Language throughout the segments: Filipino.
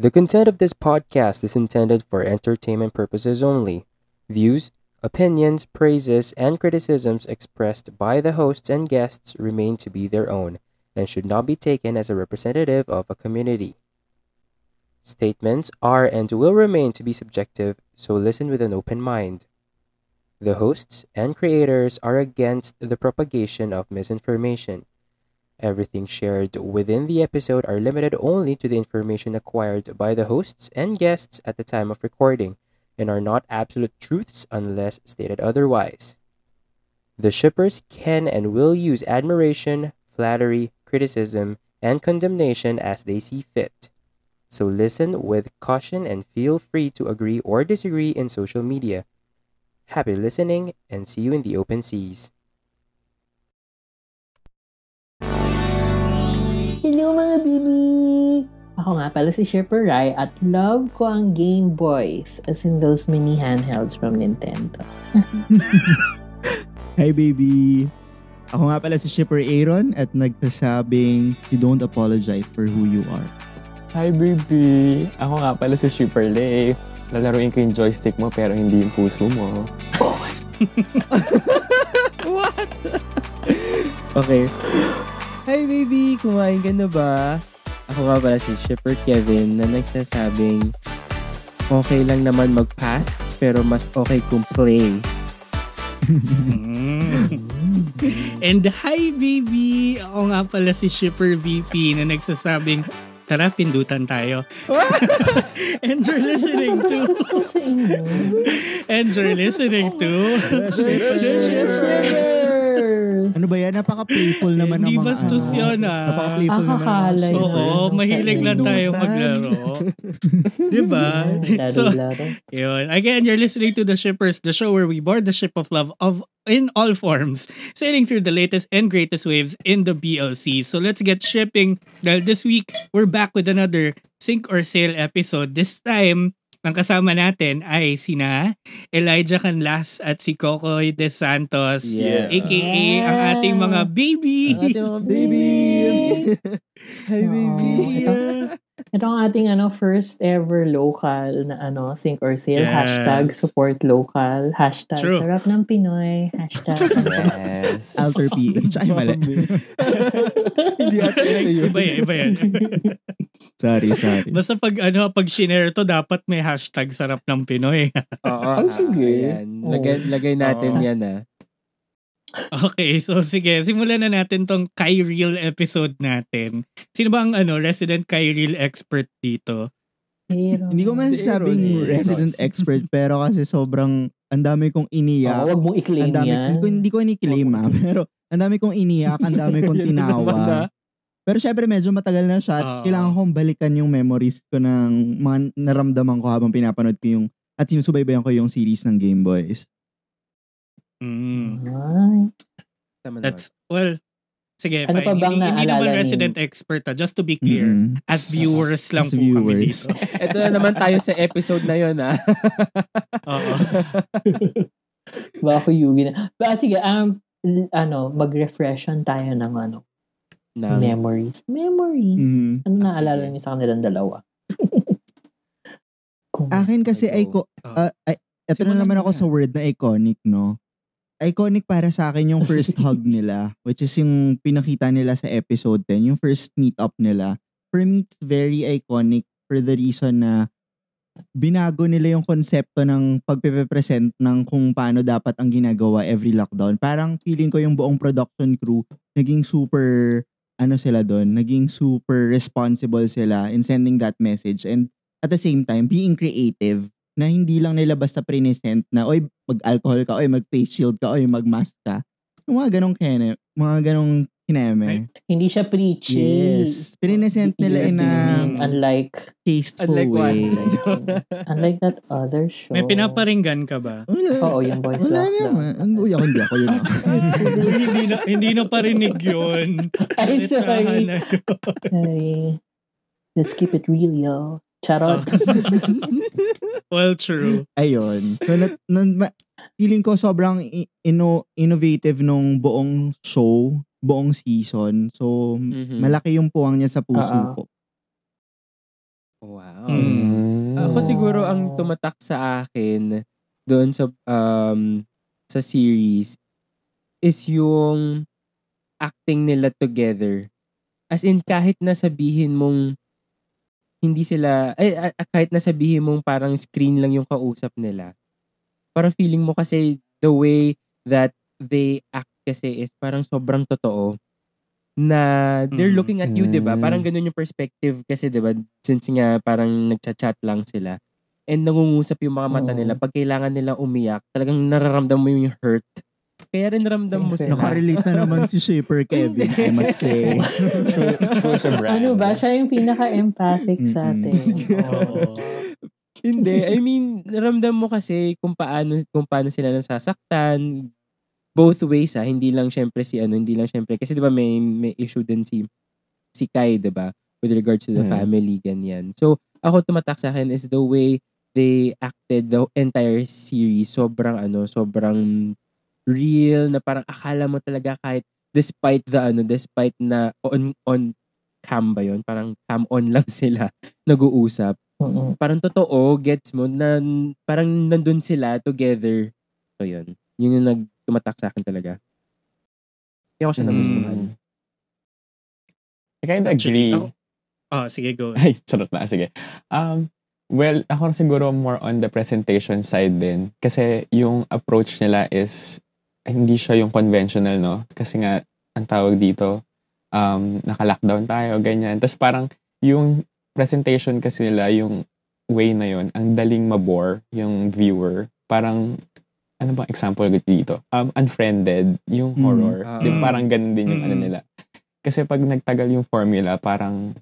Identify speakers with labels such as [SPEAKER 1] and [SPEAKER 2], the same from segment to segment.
[SPEAKER 1] The content of this podcast is intended for entertainment purposes only. Views, opinions, praises, and criticisms expressed by the hosts and guests remain to be their own and should not be taken as a representative of a community. Statements are and will remain to be subjective, so listen with an open mind. The hosts and creators are against the propagation of misinformation. Everything shared within the episode are limited only to the information acquired by the hosts and guests at the time of recording and are not absolute truths unless stated otherwise. The shippers can and will use admiration, flattery, criticism, and condemnation as they see fit. So listen with caution and feel free to agree or disagree in social media. Happy listening and see you in the open seas.
[SPEAKER 2] Hello mga baby! Ako nga pala si Shipper Rai at love ko ang Game Boys as in those mini handhelds from Nintendo.
[SPEAKER 3] Hi baby! Ako nga pala si Shipper Aaron at nagsasabing you don't apologize for who you are.
[SPEAKER 4] Hi, baby! Ako nga pala si Shipper Lay. Lalaruin ko yung joystick mo pero hindi yung puso mo.
[SPEAKER 3] What?
[SPEAKER 1] Okay. Hi baby! Kumain ka na ba? Ako nga pala si Shipper Kevin na nagsasabing okay lang naman mag-pass pero mas okay kung play.
[SPEAKER 5] And hi, baby! Ako nga pala si Shipper VP na nagsasabing, tara, pindutan tayo. and you're listening to... And you're listening to...
[SPEAKER 2] Shippers!
[SPEAKER 3] Ano ba yan? Napaka-playful naman ng
[SPEAKER 5] Hindi
[SPEAKER 3] mga
[SPEAKER 5] bastos
[SPEAKER 3] ano.
[SPEAKER 5] yun, ah.
[SPEAKER 3] Napaka-playful naman. ng mga
[SPEAKER 2] Akakalay.
[SPEAKER 5] Oo,
[SPEAKER 2] Sa
[SPEAKER 5] mahilig lang tayo maglaro. diba? so, yun. Again, you're listening to The Shippers, the show where we board the ship of love of in all forms, sailing through the latest and greatest waves in the BLC. So let's get shipping. Dahil this week, we're back with another Sink or Sail episode. This time, ang kasama natin ay sina Elijah Canlas at si Cocoy De Santos,
[SPEAKER 1] Yeah.
[SPEAKER 5] aka ang ating mga baby.
[SPEAKER 1] Ang ating mga baby! Hi baby!
[SPEAKER 2] Ito, ito ang ating ano, first ever local na ano, Sink or Sail.
[SPEAKER 5] Yes.
[SPEAKER 2] Hashtag support local. Hashtag
[SPEAKER 5] True.
[SPEAKER 2] sarap ng Pinoy. Hashtag
[SPEAKER 4] Yes.
[SPEAKER 3] Alter PH. Ay, mali.
[SPEAKER 1] Hindi ata yun.
[SPEAKER 5] iba yan, iba yan.
[SPEAKER 3] sorry, sorry.
[SPEAKER 5] Basta pag ano, pag shinare to, dapat may hashtag sarap ng Pinoy.
[SPEAKER 1] Oo.
[SPEAKER 2] Ay, sige.
[SPEAKER 1] ayan. Lagay, lagay natin
[SPEAKER 5] Oo.
[SPEAKER 1] yan ah.
[SPEAKER 5] Okay, so sige, simulan na natin tong Kyriel episode natin. Sino ba ang ano, resident Kyriel expert dito?
[SPEAKER 2] Pero,
[SPEAKER 3] Hindi ko masasabing
[SPEAKER 1] eh.
[SPEAKER 3] resident expert pero kasi sobrang ang dami kong iniyak.
[SPEAKER 2] Oo, wag mong i-claim
[SPEAKER 3] ang dami,
[SPEAKER 2] yan.
[SPEAKER 3] Hindi ko, hindi ko ini-claim ah, pero ang dami kong iniyak, ang dami kong tinawa.
[SPEAKER 1] ah.
[SPEAKER 3] Pero syempre medyo matagal na siya at
[SPEAKER 5] Oo.
[SPEAKER 3] kailangan kong balikan yung memories ko ng mga naramdaman ko habang pinapanood ko yung at sinusubaybayan ko yung series ng Game Boys.
[SPEAKER 5] Mm.
[SPEAKER 2] Ay.
[SPEAKER 1] Tama.
[SPEAKER 5] That's, well, sige,
[SPEAKER 2] Ano
[SPEAKER 5] fine.
[SPEAKER 2] pa bang
[SPEAKER 5] hindi, hindi naman
[SPEAKER 2] ni-
[SPEAKER 5] resident expert ah, just to be clear.
[SPEAKER 3] Mm-mm.
[SPEAKER 5] As viewers lang
[SPEAKER 3] As
[SPEAKER 5] po kami
[SPEAKER 3] viewers.
[SPEAKER 5] dito.
[SPEAKER 1] Ito na naman tayo sa episode na yun ah.
[SPEAKER 5] Oo.
[SPEAKER 2] Baka yugi na. Ba, sige, um, ano, mag-refreshan tayo ng ano,
[SPEAKER 1] Ng,
[SPEAKER 2] memories. Memory.
[SPEAKER 3] Mhm.
[SPEAKER 2] Ano
[SPEAKER 1] Ah,
[SPEAKER 2] naalala niyo sa kanilang dalawa? Kung,
[SPEAKER 3] Akin kasi
[SPEAKER 1] Go.
[SPEAKER 3] iko
[SPEAKER 5] Oh.
[SPEAKER 3] ah, ay, eto na naman ako sa word na iconic, no? Iconic para sa akin yung first hug nila, which is yung pinakita nila sa episode 10, yung first meet up nila. For me, it's very iconic for the reason na binago nila yung konsepto ng pagpe-present ng kung paano dapat ang ginagawa every lockdown. Parang feeling ko yung buong production crew naging super ano sila doon, naging super responsible sila in sending that message and at the same time being creative na hindi lang nila basta present na oy mag-alcohol ka, oy mag-face shield ka, oy mag-mask ka. Yung mga ganong kene, mga ganong kineme.
[SPEAKER 2] hindi siya preachy.
[SPEAKER 3] Yes. Pinesent nila in a
[SPEAKER 2] Unlike,
[SPEAKER 3] tasteful
[SPEAKER 1] Unlike
[SPEAKER 3] way.
[SPEAKER 2] unlike that other show.
[SPEAKER 5] May pinaparinggan ka ba?
[SPEAKER 3] Wala,
[SPEAKER 2] Oo, yung boys
[SPEAKER 3] wala naman. Ang uy, ako hindi ako yun. ah.
[SPEAKER 5] hindi na hindi na parinig 'yun.
[SPEAKER 2] Ay, sorry. Ay, let's keep it real, yo. Charot.
[SPEAKER 5] well, true.
[SPEAKER 3] Ayun. So, na, na- ma- feeling ko sobrang i- inno, innovative nung buong show, buong season. So,
[SPEAKER 1] Mhm.
[SPEAKER 3] malaki yung puwang niya sa puso
[SPEAKER 2] Ah.
[SPEAKER 3] ko.
[SPEAKER 1] Wow. Mm. Ako siguro ang tumatak sa akin doon sa um sa series is yung acting nila together. As in kahit na sabihin mong hindi sila ah, kahit na sabihin mong parang screen lang yung kausap nila. Parang feeling mo kasi the way that they act kasi is parang sobrang totoo na they're
[SPEAKER 5] Mm.
[SPEAKER 1] looking at you, 'di ba? Parang
[SPEAKER 4] Mm.
[SPEAKER 1] ganun yung perspective kasi 'di ba? Since nga parang nagcha-chat lang sila and nangungusap yung mga mata
[SPEAKER 2] Oo.
[SPEAKER 1] nila pag kailangan nila umiyak, talagang nararamdaman mo yung hurt. Kaya rin ramdam mo sila.
[SPEAKER 3] Nakarelate na naman si Shaper Kevin, I must say.
[SPEAKER 4] True, true sa brand.
[SPEAKER 2] Ano ba? Siya yung pinaka-empathic sa atin.
[SPEAKER 5] Oo.
[SPEAKER 1] Hindi, I mean, naramdam mo kasi kung paano kung paano sila nasasaktan both ways ah, hindi lang syempre si ano, hindi lang syempre kasi 'di ba may may issue din si si Kai, 'di ba? With regards to the
[SPEAKER 4] Mm.
[SPEAKER 1] family ganyan. So, ako tumatak sa akin is the way they acted the entire series. Sobrang ano, sobrang real na parang akala mo talaga kahit despite the ano, despite na on on cam ba yun? Parang cam on lang sila nag-uusap
[SPEAKER 2] Mm-mm.
[SPEAKER 1] parang totoo, gets mo, na parang nandun sila together. So, yun. Yun yung nagtumatak sa akin talaga. Kaya ko siya
[SPEAKER 4] Mm.
[SPEAKER 1] nagustuhan.
[SPEAKER 4] I kind of agree.
[SPEAKER 5] ako- Oh, sige, go.
[SPEAKER 4] Ay, charot na. Sige. Um, well, ako siguro more on the presentation side din. Kasi yung approach nila is, hindi siya yung conventional, no? Kasi nga, ang tawag dito, um, naka-lockdown tayo, ganyan. Tapos parang, yung presentation kasi nila, yung way na yon ang daling mabore yung viewer. Parang, ano bang example dito? Um, Unfriended, yung
[SPEAKER 3] Mm.
[SPEAKER 4] horror.
[SPEAKER 1] Ah.
[SPEAKER 4] Di ba, parang ganun din yung
[SPEAKER 5] Mm.
[SPEAKER 4] ano nila. Kasi pag nagtagal yung formula, parang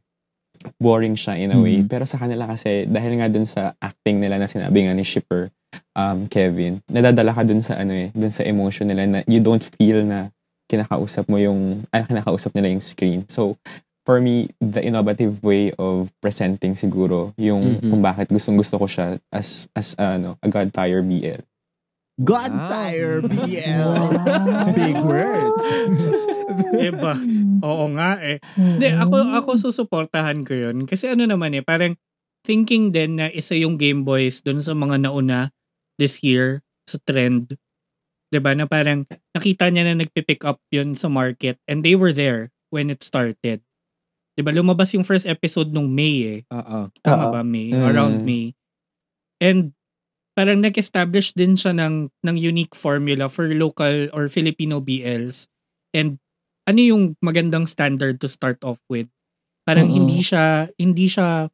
[SPEAKER 4] boring siya in a way.
[SPEAKER 3] Mhm.
[SPEAKER 4] Pero sa kanila kasi, dahil nga dun sa acting nila na sinabi nga ni Shipper, um, Kevin, nadadala ka dun sa ano eh, dun sa emotion nila na you don't feel na kinakausap mo yung, ay, kinakausap nila yung screen. So, for me, the innovative way of presenting siguro yung
[SPEAKER 1] Mhm.
[SPEAKER 4] kung bakit gustong gusto ko siya as, as ano, a God Tire BL.
[SPEAKER 3] God
[SPEAKER 1] Wow.
[SPEAKER 3] tire BL.
[SPEAKER 2] Wow.
[SPEAKER 3] Big words.
[SPEAKER 5] Diba? Oo nga eh. Hindi, ako, ako susuportahan ko yun. Kasi ano naman eh, parang thinking din na isa yung Game Boys dun sa mga nauna this year sa trend. 'Di ba Na parang nakita niya na nagpipick up yun sa market and they were there when it started. 'Di ba Lumabas yung first episode nung May eh.
[SPEAKER 1] Oo.
[SPEAKER 5] Tama ba May?
[SPEAKER 4] Mm.
[SPEAKER 5] Around May. And parang nag-establish din siya ng, ng unique formula for local or Filipino BLs. And ano yung magandang standard to start off with? Parang
[SPEAKER 2] Oo.
[SPEAKER 5] hindi siya hindi siya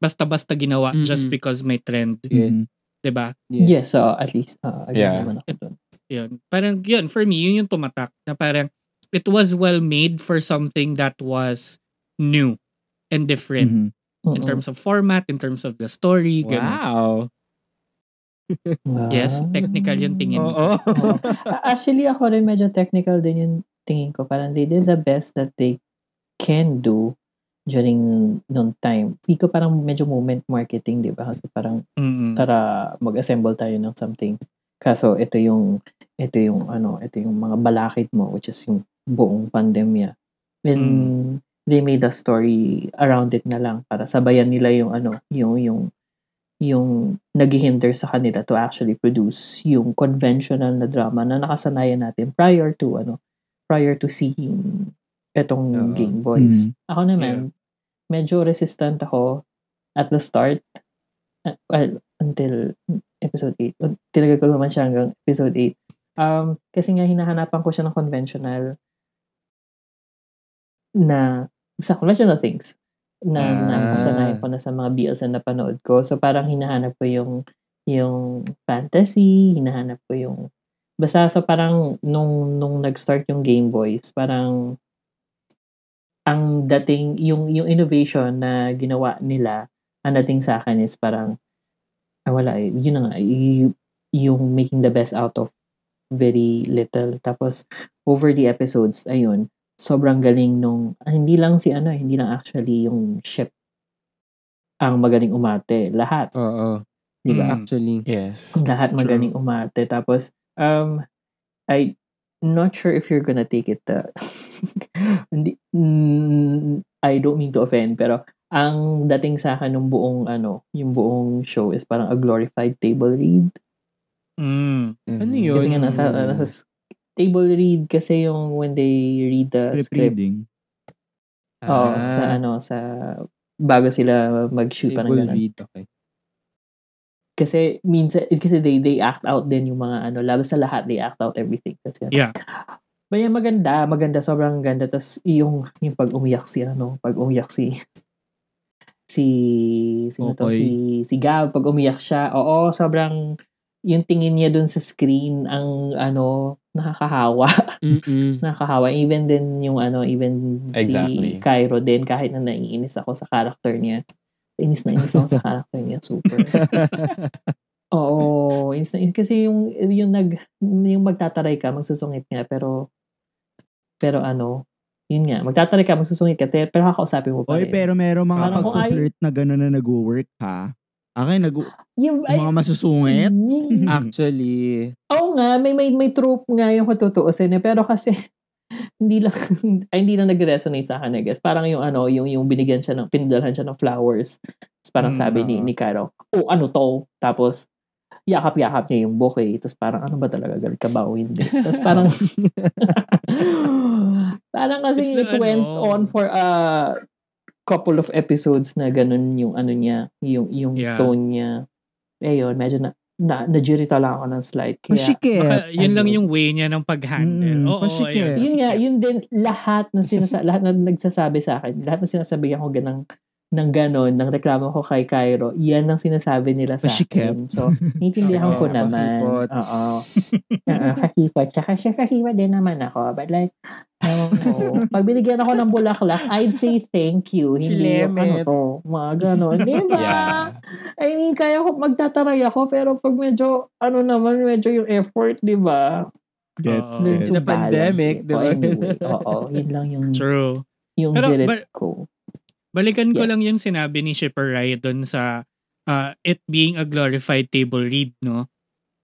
[SPEAKER 5] basta-basta ginawa just
[SPEAKER 1] Mm-mm.
[SPEAKER 5] because may trend,
[SPEAKER 1] Yeah.
[SPEAKER 3] Mhm.
[SPEAKER 5] 'di ba?
[SPEAKER 2] Yes, so at least, uh,
[SPEAKER 4] Yeah.
[SPEAKER 2] naman ako dun.
[SPEAKER 5] Yun. Parang yun for me yun yung tumatak na parang it was well made for something that was new and different
[SPEAKER 3] Mhm.
[SPEAKER 5] in terms of format, in terms of the story, ganun.
[SPEAKER 1] Wow.
[SPEAKER 5] Yes,
[SPEAKER 2] Wow.
[SPEAKER 5] technical yung tingin.
[SPEAKER 1] Oo.
[SPEAKER 2] A- Actually, ako rin medyo technical din yung tingin ko. Parang they did the best that they can do during nung time. Feel ko parang medyo moment marketing, di ba? Kasi parang
[SPEAKER 5] Mm-mm.
[SPEAKER 2] tara mag-assemble tayo ng something. Kaso ito yung ito yung ano, ito yung mga balakid mo which is yung buong pandemya. And
[SPEAKER 5] Mm.
[SPEAKER 2] they made a story around it na lang para sabayan nila yung ano, yung yung yung naghihinder sa kanila to actually produce yung conventional na drama na nakasanayan natin prior to ano, prior to seeing etong
[SPEAKER 1] Oo.
[SPEAKER 2] Game Boys.
[SPEAKER 3] Mm.
[SPEAKER 2] Ako naman, medyo resistant ako at the start uh, well, until episode 8. Tinagal ko naman siya hanggang episode 8. Um, kasi nga hinahanapan ko siya ng conventional na sa conventional things na
[SPEAKER 1] Ah.
[SPEAKER 2] nakasanayan ko na sa mga BLs na napanood ko. So parang hinahanap ko yung yung fantasy, hinahanap ko yung basta so parang nung nung nag-start yung Game Boys, parang ang dating yung yung innovation na ginawa nila ang dating sa akin is parang ah, wala eh, yun na nga y- yung making the best out of very little tapos over the episodes ayun sobrang galing nung ah, hindi lang si ano eh, hindi lang actually yung ship ang magaling umate lahat
[SPEAKER 1] Oo.
[SPEAKER 2] di ba
[SPEAKER 5] Mm.
[SPEAKER 1] Actually.
[SPEAKER 4] Yes.
[SPEAKER 2] lahat magaling umate tapos um I not sure if you're gonna take it uh, hindi mm, I don't mean to offend pero ang dating sa akin ng buong ano, yung buong show is parang a glorified table read.
[SPEAKER 5] Mm.
[SPEAKER 1] Ano
[SPEAKER 4] Mhm.
[SPEAKER 1] yun?
[SPEAKER 2] Kasi nga nasa, nasa s- table read kasi yung when they read the
[SPEAKER 3] Script
[SPEAKER 2] script.
[SPEAKER 3] reading.
[SPEAKER 2] Oo,
[SPEAKER 1] Ah,
[SPEAKER 2] sa ano, sa bago sila mag-shoot parang
[SPEAKER 1] table
[SPEAKER 2] ganun.
[SPEAKER 1] read, okay.
[SPEAKER 2] Kasi minsan, eh, kasi they, they act out din yung mga ano, labas sa lahat, they act out everything. Kasi,
[SPEAKER 5] Yeah.
[SPEAKER 2] Kaya maganda, maganda, sobrang ganda. Tapos yung, yung pag umiyak si, ano, pag umiyak si, si, sino to,
[SPEAKER 3] Kokoy.
[SPEAKER 2] si, si Gab, pag umiyak siya, oo, sobrang, yung tingin niya dun sa screen, ang, ano, nakakahawa. Nakakahawa. Even din yung, ano, even
[SPEAKER 4] Exactly.
[SPEAKER 2] si Cairo din, kahit na naiinis ako sa character niya. Inis na inis ako sa character niya, super. Oo, inis na inis. Kasi yung, yung nag, yung magtataray ka, magsusungit nga, pero, pero ano, yun nga, magtataray ka, magsusungit ka, pero kakausapin mo pa
[SPEAKER 3] Oy,
[SPEAKER 2] rin.
[SPEAKER 3] pero meron mga
[SPEAKER 2] Parang
[SPEAKER 3] pag-flirt na gano'n na nag-work ha. Akin, nag
[SPEAKER 2] yung, ay,
[SPEAKER 3] mga masusungit.
[SPEAKER 2] Mm.
[SPEAKER 1] Actually,
[SPEAKER 2] Oo nga, may, may, may trope nga yung katutuusin eh, pero kasi, hindi lang, ay, hindi lang nag-resonate sa akin, I guess. Parang yung ano, yung, yung binigyan siya ng, pinadalhan siya ng flowers. Tapos parang
[SPEAKER 5] Mm,
[SPEAKER 2] sabi ni, ni Caro, oh, ano to? Tapos, yakap-yakap niya yung bouquet. Tapos parang, ano ba talaga, galit ka ba o hindi? Tapos parang, parang kasi it went
[SPEAKER 5] ano.
[SPEAKER 2] on for a couple of episodes na ganun yung ano niya, yung, yung
[SPEAKER 5] Yeah.
[SPEAKER 2] tone niya. Eh yun, medyo na, na, najirita lang ako ng slight. Kaya,
[SPEAKER 3] Pasikip.
[SPEAKER 5] Baka yun lang
[SPEAKER 2] Ano?
[SPEAKER 5] yung way niya ng pag-handle.
[SPEAKER 3] Mm,
[SPEAKER 5] Oo,
[SPEAKER 3] pasikip.
[SPEAKER 5] ayun.
[SPEAKER 2] yun nga, yun din, lahat na sinasa lahat na nagsasabi sa akin, lahat na sinasabihan ko ganang ng ganon, ng reklamo ko kay Cairo, yan ang sinasabi nila sa akin. So, naiintindihan ko
[SPEAKER 1] Oo,
[SPEAKER 2] naman. Oo. Oo, pakipot. Tsaka siya kahiwa din naman ako. But like, oo. Pag binigyan ako ng bulaklak, I'd say thank you. Hindi yung ano to, mga ganon. Di ba?
[SPEAKER 4] Yeah.
[SPEAKER 2] I mean, kaya ko magtataray ako, pero pag medyo, ano naman, medyo yung effort, di ba?
[SPEAKER 3] Gets,
[SPEAKER 2] to
[SPEAKER 1] In a pandemic,
[SPEAKER 2] it.
[SPEAKER 1] di ba?
[SPEAKER 2] Oh, anyway, oo, yun lang yung,
[SPEAKER 5] True.
[SPEAKER 2] yung
[SPEAKER 5] Pero, but-
[SPEAKER 2] ko.
[SPEAKER 5] Balikan ko
[SPEAKER 2] Yes.
[SPEAKER 5] lang yung sinabi ni Shipper Riot dun sa uh, it being a glorified table read, no?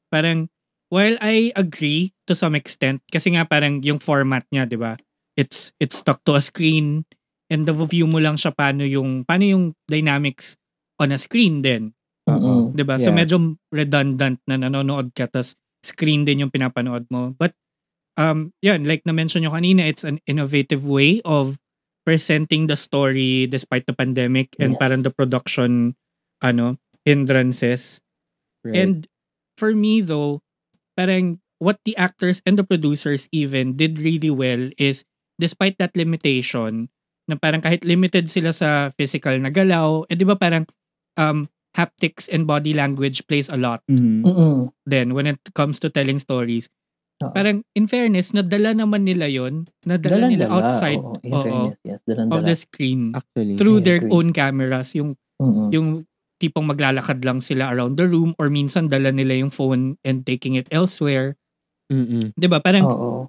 [SPEAKER 5] Parang, while I agree to some extent, kasi nga parang yung format niya, di ba? It's, it's stuck to a screen and the view mo lang siya paano yung, paano yung dynamics on a screen din.
[SPEAKER 2] Mm-mm.
[SPEAKER 5] 'di ba? So
[SPEAKER 1] Yeah.
[SPEAKER 5] medyo redundant na nanonood ka tas screen din yung pinapanood mo. But um yan, like na mention nyo kanina, it's an innovative way of presenting the story despite the pandemic and
[SPEAKER 2] Yes.
[SPEAKER 5] parang the production ano hindrances.
[SPEAKER 1] Right.
[SPEAKER 5] And for me though, parang what the actors and the producers even did really well is despite that limitation na parang kahit limited sila sa physical na galaw, eh di ba parang um haptics and body language plays a lot
[SPEAKER 3] Mhm.
[SPEAKER 2] Mm-mm.
[SPEAKER 5] then when it comes to telling stories.
[SPEAKER 2] Oo.
[SPEAKER 5] Parang in fairness, nadala naman nila yon Nadala nila
[SPEAKER 2] Dalan-dala,
[SPEAKER 5] outside
[SPEAKER 2] oo, in
[SPEAKER 5] oo,
[SPEAKER 2] fairness, yes,
[SPEAKER 5] of
[SPEAKER 2] dalan-dala.
[SPEAKER 5] the screen
[SPEAKER 1] Actually.
[SPEAKER 5] through
[SPEAKER 2] I
[SPEAKER 5] their
[SPEAKER 2] agree.
[SPEAKER 5] own cameras. Yung
[SPEAKER 2] Mm-mm.
[SPEAKER 5] yung tipong maglalakad lang sila around the room or minsan dala nila yung phone and taking it elsewhere.
[SPEAKER 1] Mm-mm.
[SPEAKER 5] 'Di ba? Parang
[SPEAKER 2] Oo.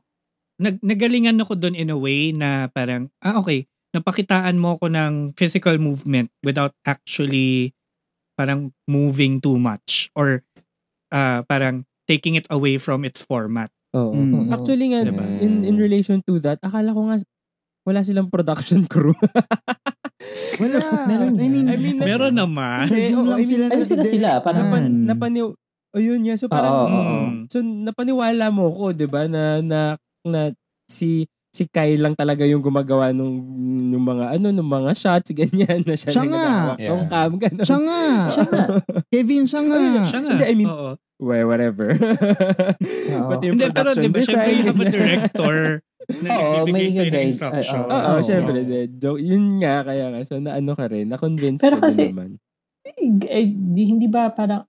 [SPEAKER 5] nag, nagalingan ako doon in a way na parang, ah okay, napakitaan mo ako ng physical movement without actually parang moving too much or ah parang taking it away from its format.
[SPEAKER 1] Oo.
[SPEAKER 3] Mm.
[SPEAKER 1] Actually nga,
[SPEAKER 5] Diba?
[SPEAKER 1] in, in relation to that, akala ko nga wala silang production crew.
[SPEAKER 3] Wala.
[SPEAKER 2] Meron
[SPEAKER 3] I mean,
[SPEAKER 1] I mean,
[SPEAKER 5] Meron naman.
[SPEAKER 3] Sa
[SPEAKER 1] Hindi,
[SPEAKER 3] Zoom
[SPEAKER 1] oo,
[SPEAKER 3] lang
[SPEAKER 1] I mean,
[SPEAKER 3] sila
[SPEAKER 2] Ay, sila sila, parang-
[SPEAKER 1] Napan,
[SPEAKER 3] nagdadaan.
[SPEAKER 1] napaniw, ayun nga, so parang,
[SPEAKER 2] oo, oo.
[SPEAKER 5] Mm.
[SPEAKER 1] so napaniwala mo ko, di ba, na, na, na si, si Kai lang talaga yung gumagawa nung, nung mga, ano, nung mga shots, ganyan, na siya,
[SPEAKER 3] Siya nga.
[SPEAKER 1] nagahawak ng
[SPEAKER 4] Yeah.
[SPEAKER 1] cam, ganun.
[SPEAKER 3] Siya nga.
[SPEAKER 2] Siya nga.
[SPEAKER 3] Kevin, siya nga.
[SPEAKER 5] Siya nga.
[SPEAKER 1] Hindi, I mean,
[SPEAKER 5] Oo.
[SPEAKER 1] well, whatever. Pati yung
[SPEAKER 5] Hindi, pero
[SPEAKER 1] production
[SPEAKER 5] di ba, syempre
[SPEAKER 1] design,
[SPEAKER 5] you have a director na
[SPEAKER 2] Oo,
[SPEAKER 5] nagbibigay
[SPEAKER 2] may
[SPEAKER 5] sa'yo ng
[SPEAKER 2] guide.
[SPEAKER 5] instruction.
[SPEAKER 2] Ay,
[SPEAKER 1] Oo,
[SPEAKER 3] Oo,
[SPEAKER 1] syempre,
[SPEAKER 2] yes.
[SPEAKER 1] de, joke, yun nga, kaya nga, so naano ka rin, na-convince
[SPEAKER 2] Pero
[SPEAKER 1] ka din
[SPEAKER 2] kasi-
[SPEAKER 1] naman.
[SPEAKER 2] eh, di, hindi ba parang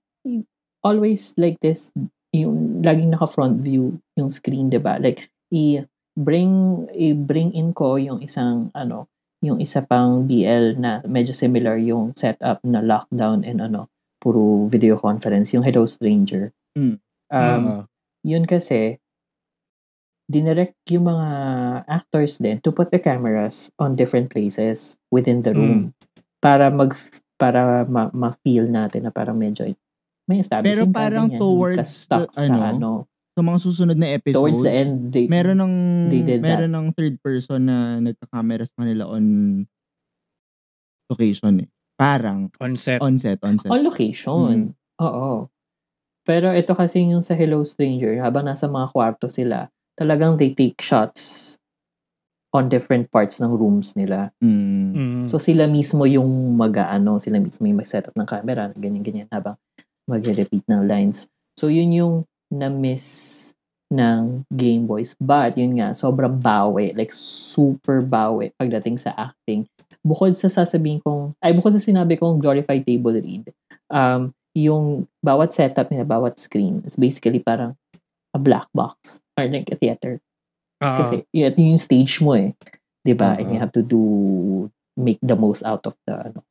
[SPEAKER 2] always like this yung laging naka front view yung screen 'di ba like i bring i bring in ko yung isang ano yung isa pang BL na medyo similar yung setup na lockdown and ano puro video conference yung Hello Stranger
[SPEAKER 3] Mm.
[SPEAKER 2] um
[SPEAKER 1] Oo.
[SPEAKER 2] yun kasi dinirect yung mga actors din to put the cameras on different places within the room para mag para ma- ma-feel natin na parang medyo may establishing
[SPEAKER 3] Pero parang towards the-
[SPEAKER 2] sa
[SPEAKER 3] ano,
[SPEAKER 2] ano,
[SPEAKER 3] Sa mga susunod na episode,
[SPEAKER 2] towards the end they,
[SPEAKER 3] meron ng
[SPEAKER 2] They did that.
[SPEAKER 3] meron ng third person na nagka-camera sa kanila on location eh. Parang
[SPEAKER 5] On set.
[SPEAKER 3] on set, on set.
[SPEAKER 2] On location. Oo. Pero ito kasi yung sa Hello Stranger, habang nasa mga kwarto sila, talagang they take shots on different parts ng rooms nila.
[SPEAKER 3] Mm.
[SPEAKER 5] Mm.
[SPEAKER 2] So sila mismo yung mag-ano, sila mismo yung mag-setup ng camera, ganyan-ganyan habang mag-repeat ng lines. So yun yung na-miss ng Game Boys. But yun nga, sobrang bawi, like super bawi pagdating sa acting. Bukod sa sasabihin kong, ay bukod sa sinabi kong glorified table read, um, yung bawat setup nila, bawat screen, is basically parang a black box or like a theater.
[SPEAKER 5] Oo.
[SPEAKER 2] Kasi yun, yung stage mo eh. 'Di ba? And
[SPEAKER 1] Oo.
[SPEAKER 2] you have to do make the most out of the ano.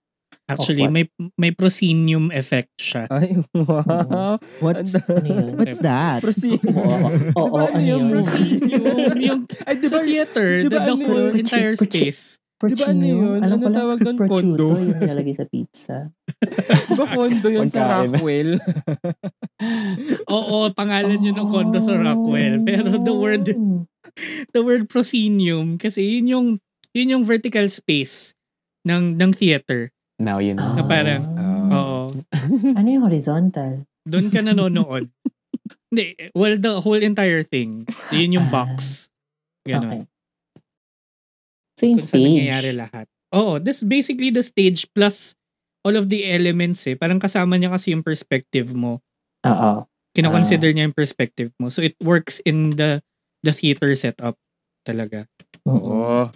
[SPEAKER 5] Actually, may may proscenium effect siya.
[SPEAKER 1] Ay, wow.
[SPEAKER 3] What's,
[SPEAKER 2] Ano yun?
[SPEAKER 3] what's that?
[SPEAKER 1] Proceed.
[SPEAKER 2] Oo, oo,
[SPEAKER 1] Diba ano
[SPEAKER 2] ano
[SPEAKER 1] yung
[SPEAKER 2] yun?
[SPEAKER 5] Proscenium, yung
[SPEAKER 1] Ay, di
[SPEAKER 5] sa
[SPEAKER 1] ba,
[SPEAKER 5] theater,
[SPEAKER 1] di
[SPEAKER 5] the, the
[SPEAKER 1] ano
[SPEAKER 5] whole entire
[SPEAKER 2] Prochi-
[SPEAKER 5] space.
[SPEAKER 1] di ba ano yun?
[SPEAKER 2] Alam
[SPEAKER 1] Ano
[SPEAKER 2] lang,
[SPEAKER 1] tawag doon? Condo?
[SPEAKER 2] yung nilalagay sa pizza.
[SPEAKER 1] Di ba condo yun sa. Rockwell?
[SPEAKER 5] Oo, pangalan yun ng condo sa Rockwell. Pero the word
[SPEAKER 2] Oh.
[SPEAKER 5] the word proscenium kasi yun yung yun yung vertical space ng ng theater.
[SPEAKER 4] Now you know.
[SPEAKER 5] Na parang,
[SPEAKER 1] Ah.
[SPEAKER 5] Oo.
[SPEAKER 2] Ano yung horizontal?
[SPEAKER 5] Doon ka nanonood. Hindi, well, the whole entire thing. Yun yung box. Ganon.
[SPEAKER 2] Okay. So yung
[SPEAKER 5] Kung saan
[SPEAKER 2] stage.
[SPEAKER 5] nangyayari lahat. Oo, this basically the stage plus all of the elements eh. Parang kasama niya kasi yung perspective mo.
[SPEAKER 2] Oo.
[SPEAKER 5] Kinoconsider
[SPEAKER 2] Ah.
[SPEAKER 5] niya yung perspective mo. So it works in the the theater setup talaga.
[SPEAKER 1] Oo.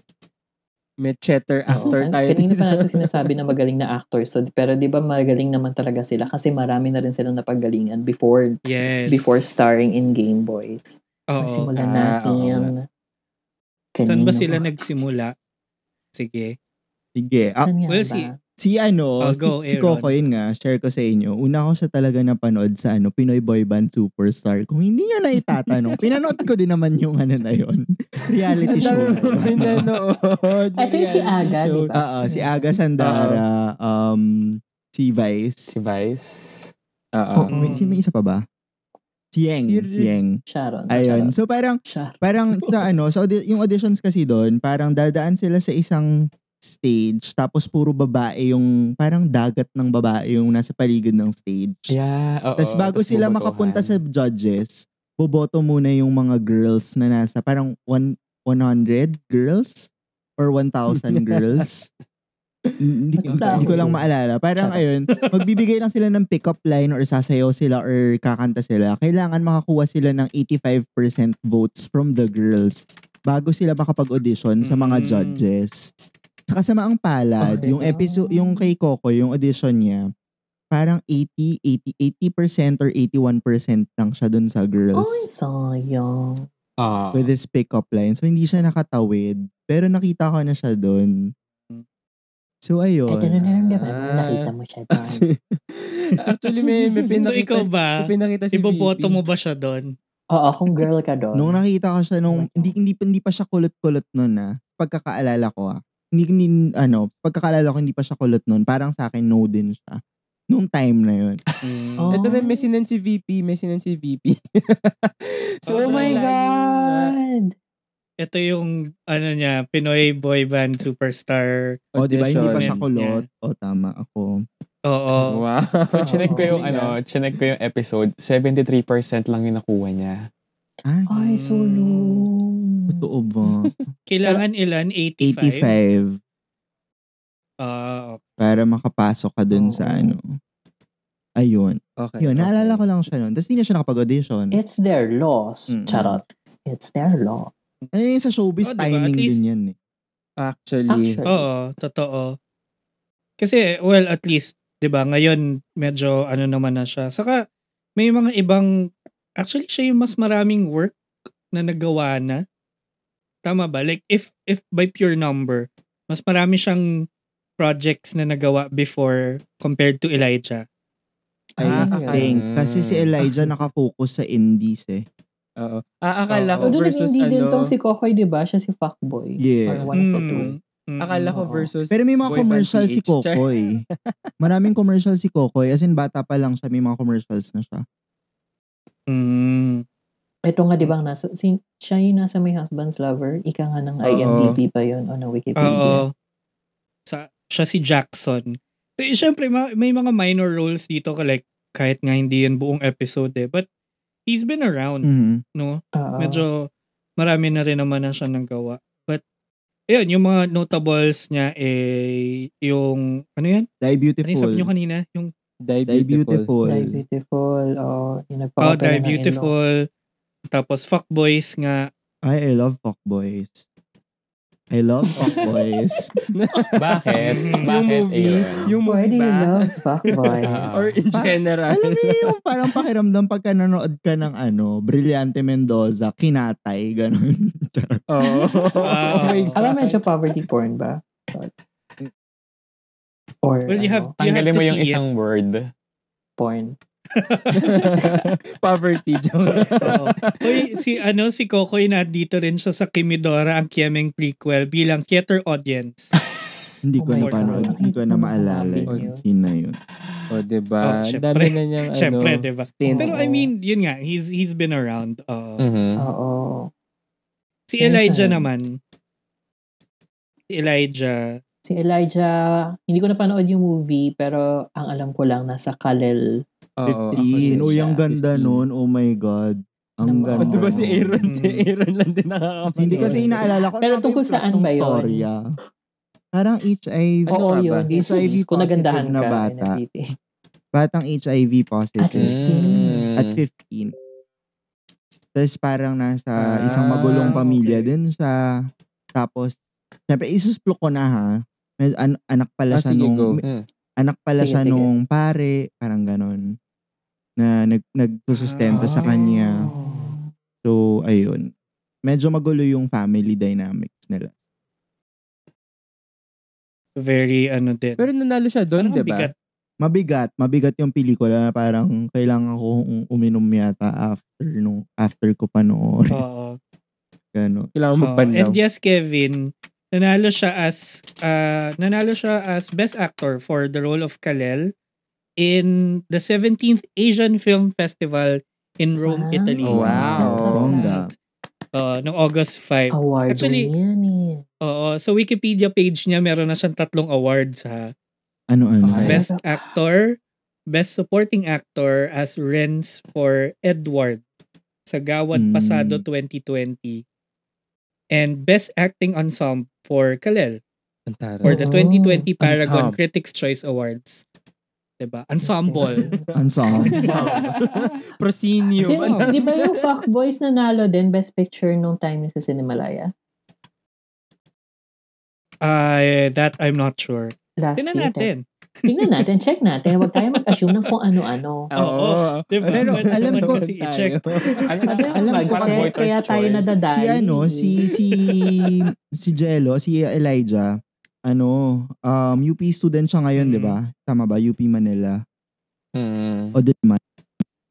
[SPEAKER 1] May chatter
[SPEAKER 2] Oo.
[SPEAKER 1] actor
[SPEAKER 2] An-
[SPEAKER 1] tayo.
[SPEAKER 2] Kanina pa natin sinasabi na magaling na actor. So, pero di ba magaling naman talaga sila kasi marami na rin silang napagalingan before
[SPEAKER 5] Yes.
[SPEAKER 2] before starring in Game Boys.
[SPEAKER 5] Oo.
[SPEAKER 2] Simulan
[SPEAKER 1] Ah, oo
[SPEAKER 2] natin.
[SPEAKER 5] Saan ba sila
[SPEAKER 2] ba?
[SPEAKER 5] nagsimula? Sige.
[SPEAKER 3] Sige. Ah,
[SPEAKER 5] well,
[SPEAKER 2] ba?
[SPEAKER 5] si-
[SPEAKER 3] si ano,
[SPEAKER 5] Oh, go,
[SPEAKER 3] si, si
[SPEAKER 5] Aaron.
[SPEAKER 3] Coco yun nga, share ko sa inyo. Una ko siya talaga napanood sa ano, Pinoy Boy Band Superstar. Kung hindi nyo na itatanong, pinanood ko din naman yung ano na yun. Reality show.
[SPEAKER 1] Pinanood.
[SPEAKER 2] Ito yung si Aga, di ba?
[SPEAKER 3] Oo, si Aga Sandara, um, si Vice.
[SPEAKER 4] Si Vice.
[SPEAKER 1] Oo.
[SPEAKER 2] Mm.
[SPEAKER 3] May, si, may isa pa ba? Si Yeng.
[SPEAKER 1] Si
[SPEAKER 3] Si Yeng.
[SPEAKER 2] Sharon.
[SPEAKER 3] Ayun.
[SPEAKER 2] Sharon.
[SPEAKER 3] So parang,
[SPEAKER 2] Sharon.
[SPEAKER 3] parang sa ano, sa audi- yung auditions kasi doon, parang dadaan sila sa isang stage, tapos puro babae yung, parang dagat ng babae yung nasa paligid ng stage.
[SPEAKER 4] Yeah, oo.
[SPEAKER 3] Tapos bago
[SPEAKER 4] Tas
[SPEAKER 3] sila
[SPEAKER 4] bubotohan.
[SPEAKER 3] makapunta sa judges, boboto muna yung mga girls na nasa parang one, 100 girls or 1,000 girls. hindi,
[SPEAKER 2] Basta
[SPEAKER 3] hindi ko lang maalala. Parang ayun, magbibigay lang sila ng pick-up line or sasayaw sila or kakanta sila. Kailangan makakuha sila ng 85% votes from the girls bago sila makapag-audition sa mga
[SPEAKER 5] Mm.
[SPEAKER 3] judges. Sa kasamaang palad,
[SPEAKER 1] Okay.
[SPEAKER 3] yung episode, yung kay Coco, yung audition niya, parang 80, 80, 80% or 81% lang siya dun sa girls
[SPEAKER 2] Ay, sayang.
[SPEAKER 4] Ah.
[SPEAKER 3] with his pick-up line. So, hindi siya nakatawid. Pero nakita ko na siya dun. So, ayun.
[SPEAKER 2] Ay, ganun na naman.
[SPEAKER 1] Ah.
[SPEAKER 2] Nakita mo siya doon.
[SPEAKER 1] Actually, may, may
[SPEAKER 5] So
[SPEAKER 1] pinakita.
[SPEAKER 5] ikaw ba?
[SPEAKER 1] May pinakita si
[SPEAKER 5] Iboboto mo ba siya doon?
[SPEAKER 2] Oo, kung girl ka doon.
[SPEAKER 3] Nung nakita ko siya, nung,
[SPEAKER 2] Oh
[SPEAKER 3] hindi, hindi, pa- hindi pa siya kulot-kulot nun ah. Pagkakaalala ko ah. Hindi, hindi, ano, pagkakaalala ko hindi pa siya kulot nun. Parang sa akin, no din siya. Nung time na yun.
[SPEAKER 5] Mm.
[SPEAKER 2] Oh.
[SPEAKER 1] Ito may, may sinan si VP. May sinan si VP.
[SPEAKER 5] Oh
[SPEAKER 2] oh my
[SPEAKER 1] na.
[SPEAKER 2] God!
[SPEAKER 5] Ito yung ano niya, Pinoy boy band superstar.
[SPEAKER 3] O, di ba? Hindi pa siya kulot. O, tama ako.
[SPEAKER 5] Oo.
[SPEAKER 1] Wow.
[SPEAKER 4] So, chinek ko yung
[SPEAKER 1] Oh
[SPEAKER 4] ano, chinek ko yung episode, 73% lang yung nakuha niya.
[SPEAKER 3] Ay,
[SPEAKER 2] Ay, so low.
[SPEAKER 3] totoo ba?
[SPEAKER 5] Kailangan ilan? 85?
[SPEAKER 3] 85.
[SPEAKER 5] Ah, okay.
[SPEAKER 3] Para makapasok ka dun sa
[SPEAKER 2] Oo.
[SPEAKER 3] ano. Ayun.
[SPEAKER 1] Okay.
[SPEAKER 3] Yun,
[SPEAKER 1] okay.
[SPEAKER 3] naalala ko lang siya nun. Tapos hindi na siya nakapag-audition.
[SPEAKER 2] It's their loss.
[SPEAKER 3] Mm-mm.
[SPEAKER 2] Charot. It's their loss.
[SPEAKER 3] Ano yung sa showbiz,
[SPEAKER 5] Oh, diba?
[SPEAKER 3] timing
[SPEAKER 5] least-
[SPEAKER 3] din yan eh.
[SPEAKER 1] Actually.
[SPEAKER 2] Actually.
[SPEAKER 5] Oo, totoo. Kasi, well, at least, di ba, ngayon, medyo ano naman na siya. Saka, may mga ibang, actually, siya yung mas maraming work na nagawa na. Tama ba? Like, if, if by pure number, mas marami siyang projects na nagawa before compared to Elijah.
[SPEAKER 3] I
[SPEAKER 2] Ah,
[SPEAKER 3] think.
[SPEAKER 1] okay.
[SPEAKER 3] Kasi si Elijah nakafocus sa indies eh.
[SPEAKER 1] Oo. Ah, akala ko versus
[SPEAKER 2] hindi din
[SPEAKER 1] ano.
[SPEAKER 2] tong si Kokoy, di ba? Siya si fuckboy.
[SPEAKER 3] Yeah.
[SPEAKER 2] Or one the two.
[SPEAKER 5] Mm, mm,
[SPEAKER 1] Akala ko
[SPEAKER 2] Oo.
[SPEAKER 1] versus
[SPEAKER 3] Pero may mga commercial si. Kokoy. Maraming commercial si Kokoy. As in, bata pa lang siya. May mga commercials na siya.
[SPEAKER 5] Mm.
[SPEAKER 2] Ito nga, di ba, nasa, si, siya yung nasa My Husband's Lover. Ika nga ng. IMDb pa yun o ng Wikipedia.
[SPEAKER 5] Oo. Sa, siya si Jackson. Eh, Siyempre, ma- may mga minor roles dito like kahit nga hindi yan buong episode eh. But he's been around,
[SPEAKER 3] Mhm.
[SPEAKER 5] no?
[SPEAKER 2] Oo.
[SPEAKER 5] Medyo marami na rin naman na siya nang gawa. But, ayun, yung mga notables niya eh, yung, ano yan?
[SPEAKER 3] Die
[SPEAKER 5] Ano yung
[SPEAKER 3] Beautiful.
[SPEAKER 5] sabi nyo kanina? Yung,
[SPEAKER 1] Die
[SPEAKER 3] Die
[SPEAKER 1] Beautiful.
[SPEAKER 2] Die Beautiful. Oh, yung
[SPEAKER 5] oh, Die Beautiful. Tapos, Fuckboys nga.
[SPEAKER 3] Ay, I love fuckboys. I love fuckboys.
[SPEAKER 4] Bakit?
[SPEAKER 5] Yung
[SPEAKER 4] Bakit?
[SPEAKER 1] movie,
[SPEAKER 4] Ayun.
[SPEAKER 1] yung
[SPEAKER 2] Why do
[SPEAKER 1] movie
[SPEAKER 2] you
[SPEAKER 1] ba?
[SPEAKER 2] love fuckboys?
[SPEAKER 4] Ah.
[SPEAKER 1] Or in
[SPEAKER 3] Pa-
[SPEAKER 1] general.
[SPEAKER 3] Alam mo yung parang pakiramdam pagka nanood ka ng ano, Brillante Mendoza, kinatay, ganun.
[SPEAKER 1] Oo. Oh my God.
[SPEAKER 2] Alam, medyo poverty porn ba? Or,
[SPEAKER 5] Well, you have,
[SPEAKER 2] ano,
[SPEAKER 5] you have
[SPEAKER 4] Tanggalin
[SPEAKER 5] to
[SPEAKER 4] mo yung
[SPEAKER 5] see it.
[SPEAKER 4] isang word.
[SPEAKER 2] porn.
[SPEAKER 1] Poverty joke.
[SPEAKER 5] Oo. Uy, si ano si Kokoy na dito rin siya sa Kimidora ang Kiemeng prequel bilang theater audience.
[SPEAKER 3] Hindi
[SPEAKER 2] Oh
[SPEAKER 3] ko
[SPEAKER 2] my
[SPEAKER 3] na panood. Hindi ko na maalala
[SPEAKER 2] Oh,
[SPEAKER 3] yung scene na yun.
[SPEAKER 1] o, diba?
[SPEAKER 5] Oh, syempre.
[SPEAKER 1] dami na niyang ano,
[SPEAKER 5] Syempre, di ba?
[SPEAKER 1] stint.
[SPEAKER 5] Pero I mean, yun nga, he's he's been around. Oo.
[SPEAKER 4] Mhm.
[SPEAKER 2] Oo.
[SPEAKER 5] Si Elijah naman. Si Elijah.
[SPEAKER 2] Si Elijah, hindi ko napanood yung movie, pero ang alam ko lang, nasa Kalel.
[SPEAKER 1] Ako
[SPEAKER 3] 15.
[SPEAKER 1] din
[SPEAKER 3] Uy,
[SPEAKER 1] siya.
[SPEAKER 3] ang ganda
[SPEAKER 1] 15.
[SPEAKER 3] nun. Oh my God. Ang
[SPEAKER 2] Naman.
[SPEAKER 3] ganda.
[SPEAKER 1] Oh, diba si. Aaron? Si
[SPEAKER 5] Mm.
[SPEAKER 1] Aaron lang din nakakapanood.
[SPEAKER 3] Hindi kasi inaalala ko.
[SPEAKER 2] Pero
[SPEAKER 3] ano
[SPEAKER 2] tungkol
[SPEAKER 3] yung
[SPEAKER 2] saan ba yun?
[SPEAKER 3] storya? Parang HIV.
[SPEAKER 1] Ano
[SPEAKER 2] Oo,
[SPEAKER 1] ba?
[SPEAKER 2] yun.
[SPEAKER 3] HIV
[SPEAKER 2] Kung nagandahan
[SPEAKER 3] na
[SPEAKER 2] ka,
[SPEAKER 3] bata.
[SPEAKER 2] NFTT.
[SPEAKER 3] Batang HIV
[SPEAKER 2] At
[SPEAKER 3] positive.
[SPEAKER 2] 15.
[SPEAKER 3] At 15. Tapos parang nasa
[SPEAKER 1] Ah,
[SPEAKER 3] isang magulong pamilya
[SPEAKER 5] okay.
[SPEAKER 3] din siya. Tapos, syempre, isusplok ko na ha. Med- an- anak pala
[SPEAKER 1] Ah,
[SPEAKER 3] siya
[SPEAKER 1] sige,
[SPEAKER 3] nung,
[SPEAKER 1] go.
[SPEAKER 4] Mm.
[SPEAKER 3] anak pala
[SPEAKER 2] Sige,
[SPEAKER 3] siya
[SPEAKER 2] sige.
[SPEAKER 3] nung pare, parang ganon. Na nag, nagsusustento sa kanya. So, ayun. Medyo magulo yung family dynamics nila.
[SPEAKER 5] Very ano din.
[SPEAKER 1] Pero nanalo siya doon, di ba?
[SPEAKER 5] bigat.
[SPEAKER 3] Mabigat, mabigat yung pelikula na parang kailangan ko uminom yata after nung after ko panoorin.
[SPEAKER 5] Oo.
[SPEAKER 3] Ganon.
[SPEAKER 1] Kailangan magpanlaw.
[SPEAKER 5] And yes, Kevin, nanalo siya as uh, nanalo siya as best actor for the role of Kalel in the 17th Asian Film Festival in Rome,
[SPEAKER 2] Wow.
[SPEAKER 5] Italy.
[SPEAKER 1] Oh, wow.
[SPEAKER 3] Bongga.
[SPEAKER 5] Uh, noong August 5.
[SPEAKER 2] Award
[SPEAKER 5] Actually,
[SPEAKER 2] yan eh.
[SPEAKER 5] Oo, sa Wikipedia page niya meron na siyang tatlong awards ha.
[SPEAKER 3] Ano-ano.
[SPEAKER 1] Okay.
[SPEAKER 5] Best Actor, Best Supporting Actor as Renz for Edward sa Gawad
[SPEAKER 3] Hmm.
[SPEAKER 5] Pasado 2020 and Best Acting Ensemble for Kalel
[SPEAKER 1] Ang taray.
[SPEAKER 5] for the
[SPEAKER 2] Oo.
[SPEAKER 5] 2020 Paragon
[SPEAKER 1] Ensemble.
[SPEAKER 5] Critics Choice Awards. Diba? Ensemble.
[SPEAKER 3] Ensemble.
[SPEAKER 1] Proscenio.
[SPEAKER 2] Sino? Di ba yung Fuckboys nanalo din Best Picture nung time niya sa Cinemalaya?
[SPEAKER 5] Uh, that I'm not sure.
[SPEAKER 2] Last
[SPEAKER 5] Tingnan
[SPEAKER 2] year.
[SPEAKER 5] natin.
[SPEAKER 2] Tingnan natin, check natin. Huwag tayo mag-assume ng kung ano-ano.
[SPEAKER 5] Oo. Diba?
[SPEAKER 3] Pero
[SPEAKER 5] Pwede
[SPEAKER 3] alam ko-
[SPEAKER 5] kasi i-check.
[SPEAKER 4] Alam,
[SPEAKER 3] ko kasi-
[SPEAKER 2] kaya tayo nadadali.
[SPEAKER 3] si ano, si si si Jello, si Elijah, ano, um UP student siya ngayon,
[SPEAKER 5] Mm.
[SPEAKER 3] 'di ba? Tama ba? UP Manila.
[SPEAKER 4] Mm.
[SPEAKER 3] O di man.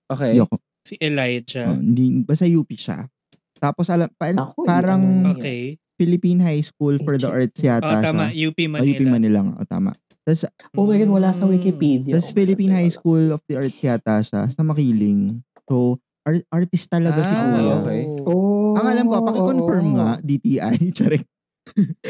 [SPEAKER 1] Okay.
[SPEAKER 3] Ako-
[SPEAKER 5] Si Elijah.
[SPEAKER 3] oh, hindi basta UP siya. Tapos alam pa,
[SPEAKER 2] Ako,
[SPEAKER 3] parang.
[SPEAKER 5] Okay.
[SPEAKER 3] Philippine High School for the Arts
[SPEAKER 5] Oh,
[SPEAKER 3] yata
[SPEAKER 5] tama.
[SPEAKER 3] siya.
[SPEAKER 5] UP
[SPEAKER 3] O,
[SPEAKER 5] Manila.
[SPEAKER 3] UP Manila nga, o, tama. Tapos,
[SPEAKER 2] Oh my God, wala sa
[SPEAKER 5] Mm.
[SPEAKER 2] Wikipedia.
[SPEAKER 3] tapos Philippine High School of the Arts yata siya sa Makiling. So, art- artist talaga si
[SPEAKER 1] Ah,
[SPEAKER 3] Kuya.
[SPEAKER 1] okay.
[SPEAKER 2] Oh,
[SPEAKER 3] Ang alam ko, paki-confirm
[SPEAKER 2] oo.
[SPEAKER 3] nga, DTI. Charing.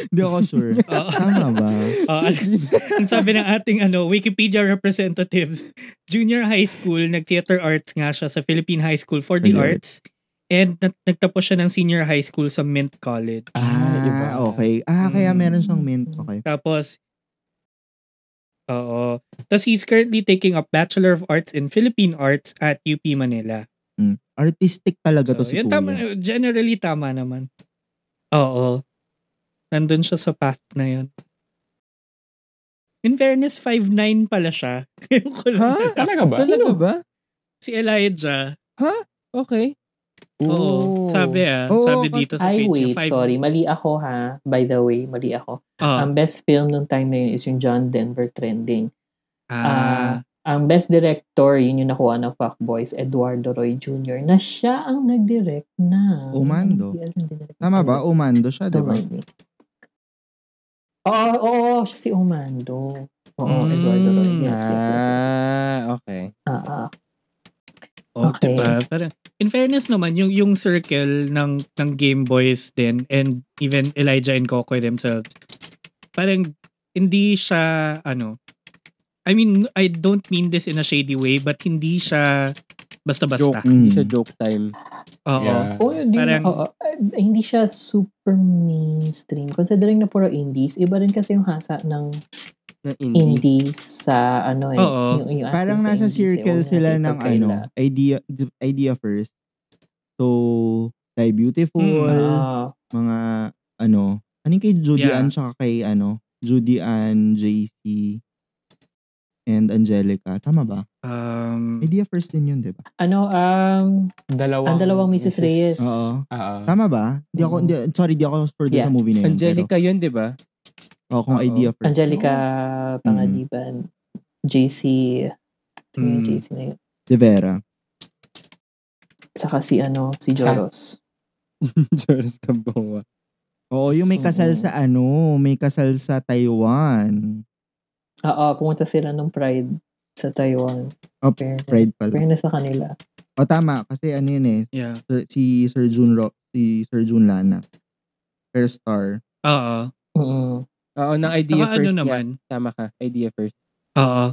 [SPEAKER 3] Hindi ako sure. Tama ba?
[SPEAKER 5] Oh, ang sabi ng ating ano, Wikipedia representatives, junior high school, nag-theater arts nga siya sa Philippine High School for the
[SPEAKER 3] Ayun.
[SPEAKER 5] Arts. And nag- nagtapos siya ng senior high school sa Mint College.
[SPEAKER 3] Ah, okay. Ah, kaya meron siyang mint. Okay.
[SPEAKER 5] Tapos, oo. Tapos he's currently taking up Bachelor of Arts in Philippine Arts at UP Manila.
[SPEAKER 3] Mm. Artistic talaga to
[SPEAKER 5] So,
[SPEAKER 3] si
[SPEAKER 5] yun
[SPEAKER 3] Kuya.
[SPEAKER 5] tama, generally tama naman. Oo. Nandun siya sa path na yun. In fairness, 5'9 pala siya.
[SPEAKER 1] Ha?
[SPEAKER 4] Talaga ba?
[SPEAKER 1] Talaga ba?
[SPEAKER 5] Si Elijah.
[SPEAKER 1] Okay.
[SPEAKER 5] Oo. Sabi ah.
[SPEAKER 3] Oo,
[SPEAKER 5] sabi
[SPEAKER 3] kasi-
[SPEAKER 5] dito sa
[SPEAKER 2] Ay,
[SPEAKER 5] page
[SPEAKER 2] wait,
[SPEAKER 5] Five-
[SPEAKER 2] sorry. Mali ako ha. By the way, mali ako.
[SPEAKER 5] Ah.
[SPEAKER 2] Ang best film nung time na yun is yung John Denver Trending.
[SPEAKER 5] ah.
[SPEAKER 2] Ah, ang best director, yun yung nakuha ng Fuckboys, Eduardo Roy Jr. na siya ang nag-direct na.
[SPEAKER 3] Umando. Tama ba? Umando siya, di ba?
[SPEAKER 2] Me. Oo, oo, siya si Umando. Oo,
[SPEAKER 5] Mm.
[SPEAKER 2] Eduardo Roy. Yes, yes, yes, yes.
[SPEAKER 1] Ah, okay.
[SPEAKER 2] Ah, ah.
[SPEAKER 5] Oh,
[SPEAKER 2] Okay.
[SPEAKER 5] diba? Parang, in fairness naman, yung, yung circle ng, ng Game Boys din and even Elijah and Kokoy themselves, parang hindi siya, ano, I mean, I don't mean this in a shady way, but hindi siya basta-basta.
[SPEAKER 1] Joke. Hindi
[SPEAKER 3] Mm.
[SPEAKER 1] siya joke time.
[SPEAKER 5] Oo.
[SPEAKER 4] Yeah.
[SPEAKER 2] Oh, hindi,
[SPEAKER 5] Parang-.
[SPEAKER 2] Eh, hindi siya super mainstream. Considering na puro indies, iba rin kasi yung hasa ng
[SPEAKER 1] Na indie.
[SPEAKER 2] indies sa ano eh.
[SPEAKER 5] Oo.
[SPEAKER 2] Yung, yung
[SPEAKER 3] Parang nasa
[SPEAKER 2] indies, eh.
[SPEAKER 3] circle
[SPEAKER 2] Huwag
[SPEAKER 3] sila ng ano, idea idea first. So, Die Beautiful,
[SPEAKER 2] Ah,
[SPEAKER 3] mga ano, ano kay Judy
[SPEAKER 5] Yeah.
[SPEAKER 3] Ann tsaka kay ano, Judy Ann, JC, and Angelica. Tama ba?
[SPEAKER 5] Um,
[SPEAKER 3] Idea first din yun, di ba?
[SPEAKER 2] ano, um,
[SPEAKER 4] Dalawang,
[SPEAKER 2] ang dalawang Mrs. Reyes.
[SPEAKER 3] Oo.
[SPEAKER 4] Oo.
[SPEAKER 3] Tama ba? Di ako,
[SPEAKER 2] Mm.
[SPEAKER 3] di, sorry, di ako sure doon
[SPEAKER 2] Yeah.
[SPEAKER 3] sa movie na yun.
[SPEAKER 1] Angelica yun, di ba?
[SPEAKER 3] Pero, oh, kung
[SPEAKER 1] Oo.
[SPEAKER 3] idea first.
[SPEAKER 2] Angelica
[SPEAKER 3] Mm.
[SPEAKER 2] Pangadiban, JC, sino yung
[SPEAKER 5] Mm.
[SPEAKER 2] JC na yun?
[SPEAKER 3] De Vera.
[SPEAKER 2] Saka si ano, si
[SPEAKER 4] Sa-
[SPEAKER 2] Joros.
[SPEAKER 1] Joris Gamboa.
[SPEAKER 3] Oo, yung may kasal
[SPEAKER 2] Oo.
[SPEAKER 3] sa ano, may kasal sa Taiwan.
[SPEAKER 2] Oo, pumunta sila ng Pride sa Taiwan.
[SPEAKER 3] Oh,
[SPEAKER 2] Fairness.
[SPEAKER 3] Pride pala.
[SPEAKER 2] Fairness sa kanila.
[SPEAKER 3] O tama, kasi ano yun eh,
[SPEAKER 5] yeah.
[SPEAKER 3] Sir- si Sir Jun Ro, si Sir Jun Lana. First star.
[SPEAKER 5] Oo.
[SPEAKER 2] Mm.
[SPEAKER 1] Oo, ng idea
[SPEAKER 5] Saka ano
[SPEAKER 1] first
[SPEAKER 5] naman,
[SPEAKER 1] yan. Tama ka. Idea first.
[SPEAKER 5] Oo.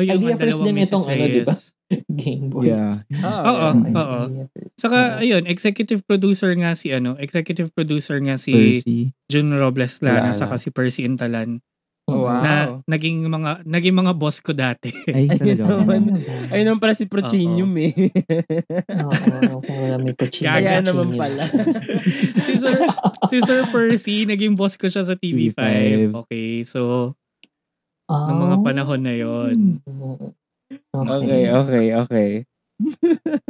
[SPEAKER 5] Oh, yung
[SPEAKER 2] Idea first
[SPEAKER 5] dalawang
[SPEAKER 2] din itong ano, di ba? Game Boy.
[SPEAKER 3] Yeah.
[SPEAKER 5] Oo, oo.
[SPEAKER 2] Idea first.
[SPEAKER 5] Saka, ayun, executive producer nga si ano, executive producer nga si
[SPEAKER 3] Percy.
[SPEAKER 5] Jun Robles Lana,
[SPEAKER 4] Lana.
[SPEAKER 5] saka si Percy Intalan.
[SPEAKER 1] Oh, wow.
[SPEAKER 5] Na naging mga naging mga boss ko dati.
[SPEAKER 3] Ay, talaga.
[SPEAKER 1] Ayun naman pala si Prochinium eh.
[SPEAKER 2] Oo, kung wala may.
[SPEAKER 1] Kaya
[SPEAKER 5] Gaga
[SPEAKER 1] naman pala.
[SPEAKER 5] si Sir si Sir Percy, naging boss ko siya sa TV5.
[SPEAKER 3] TV5.
[SPEAKER 5] Okay, so
[SPEAKER 2] Ah.
[SPEAKER 5] ng mga panahon na yon.
[SPEAKER 1] Okay, okay, okay.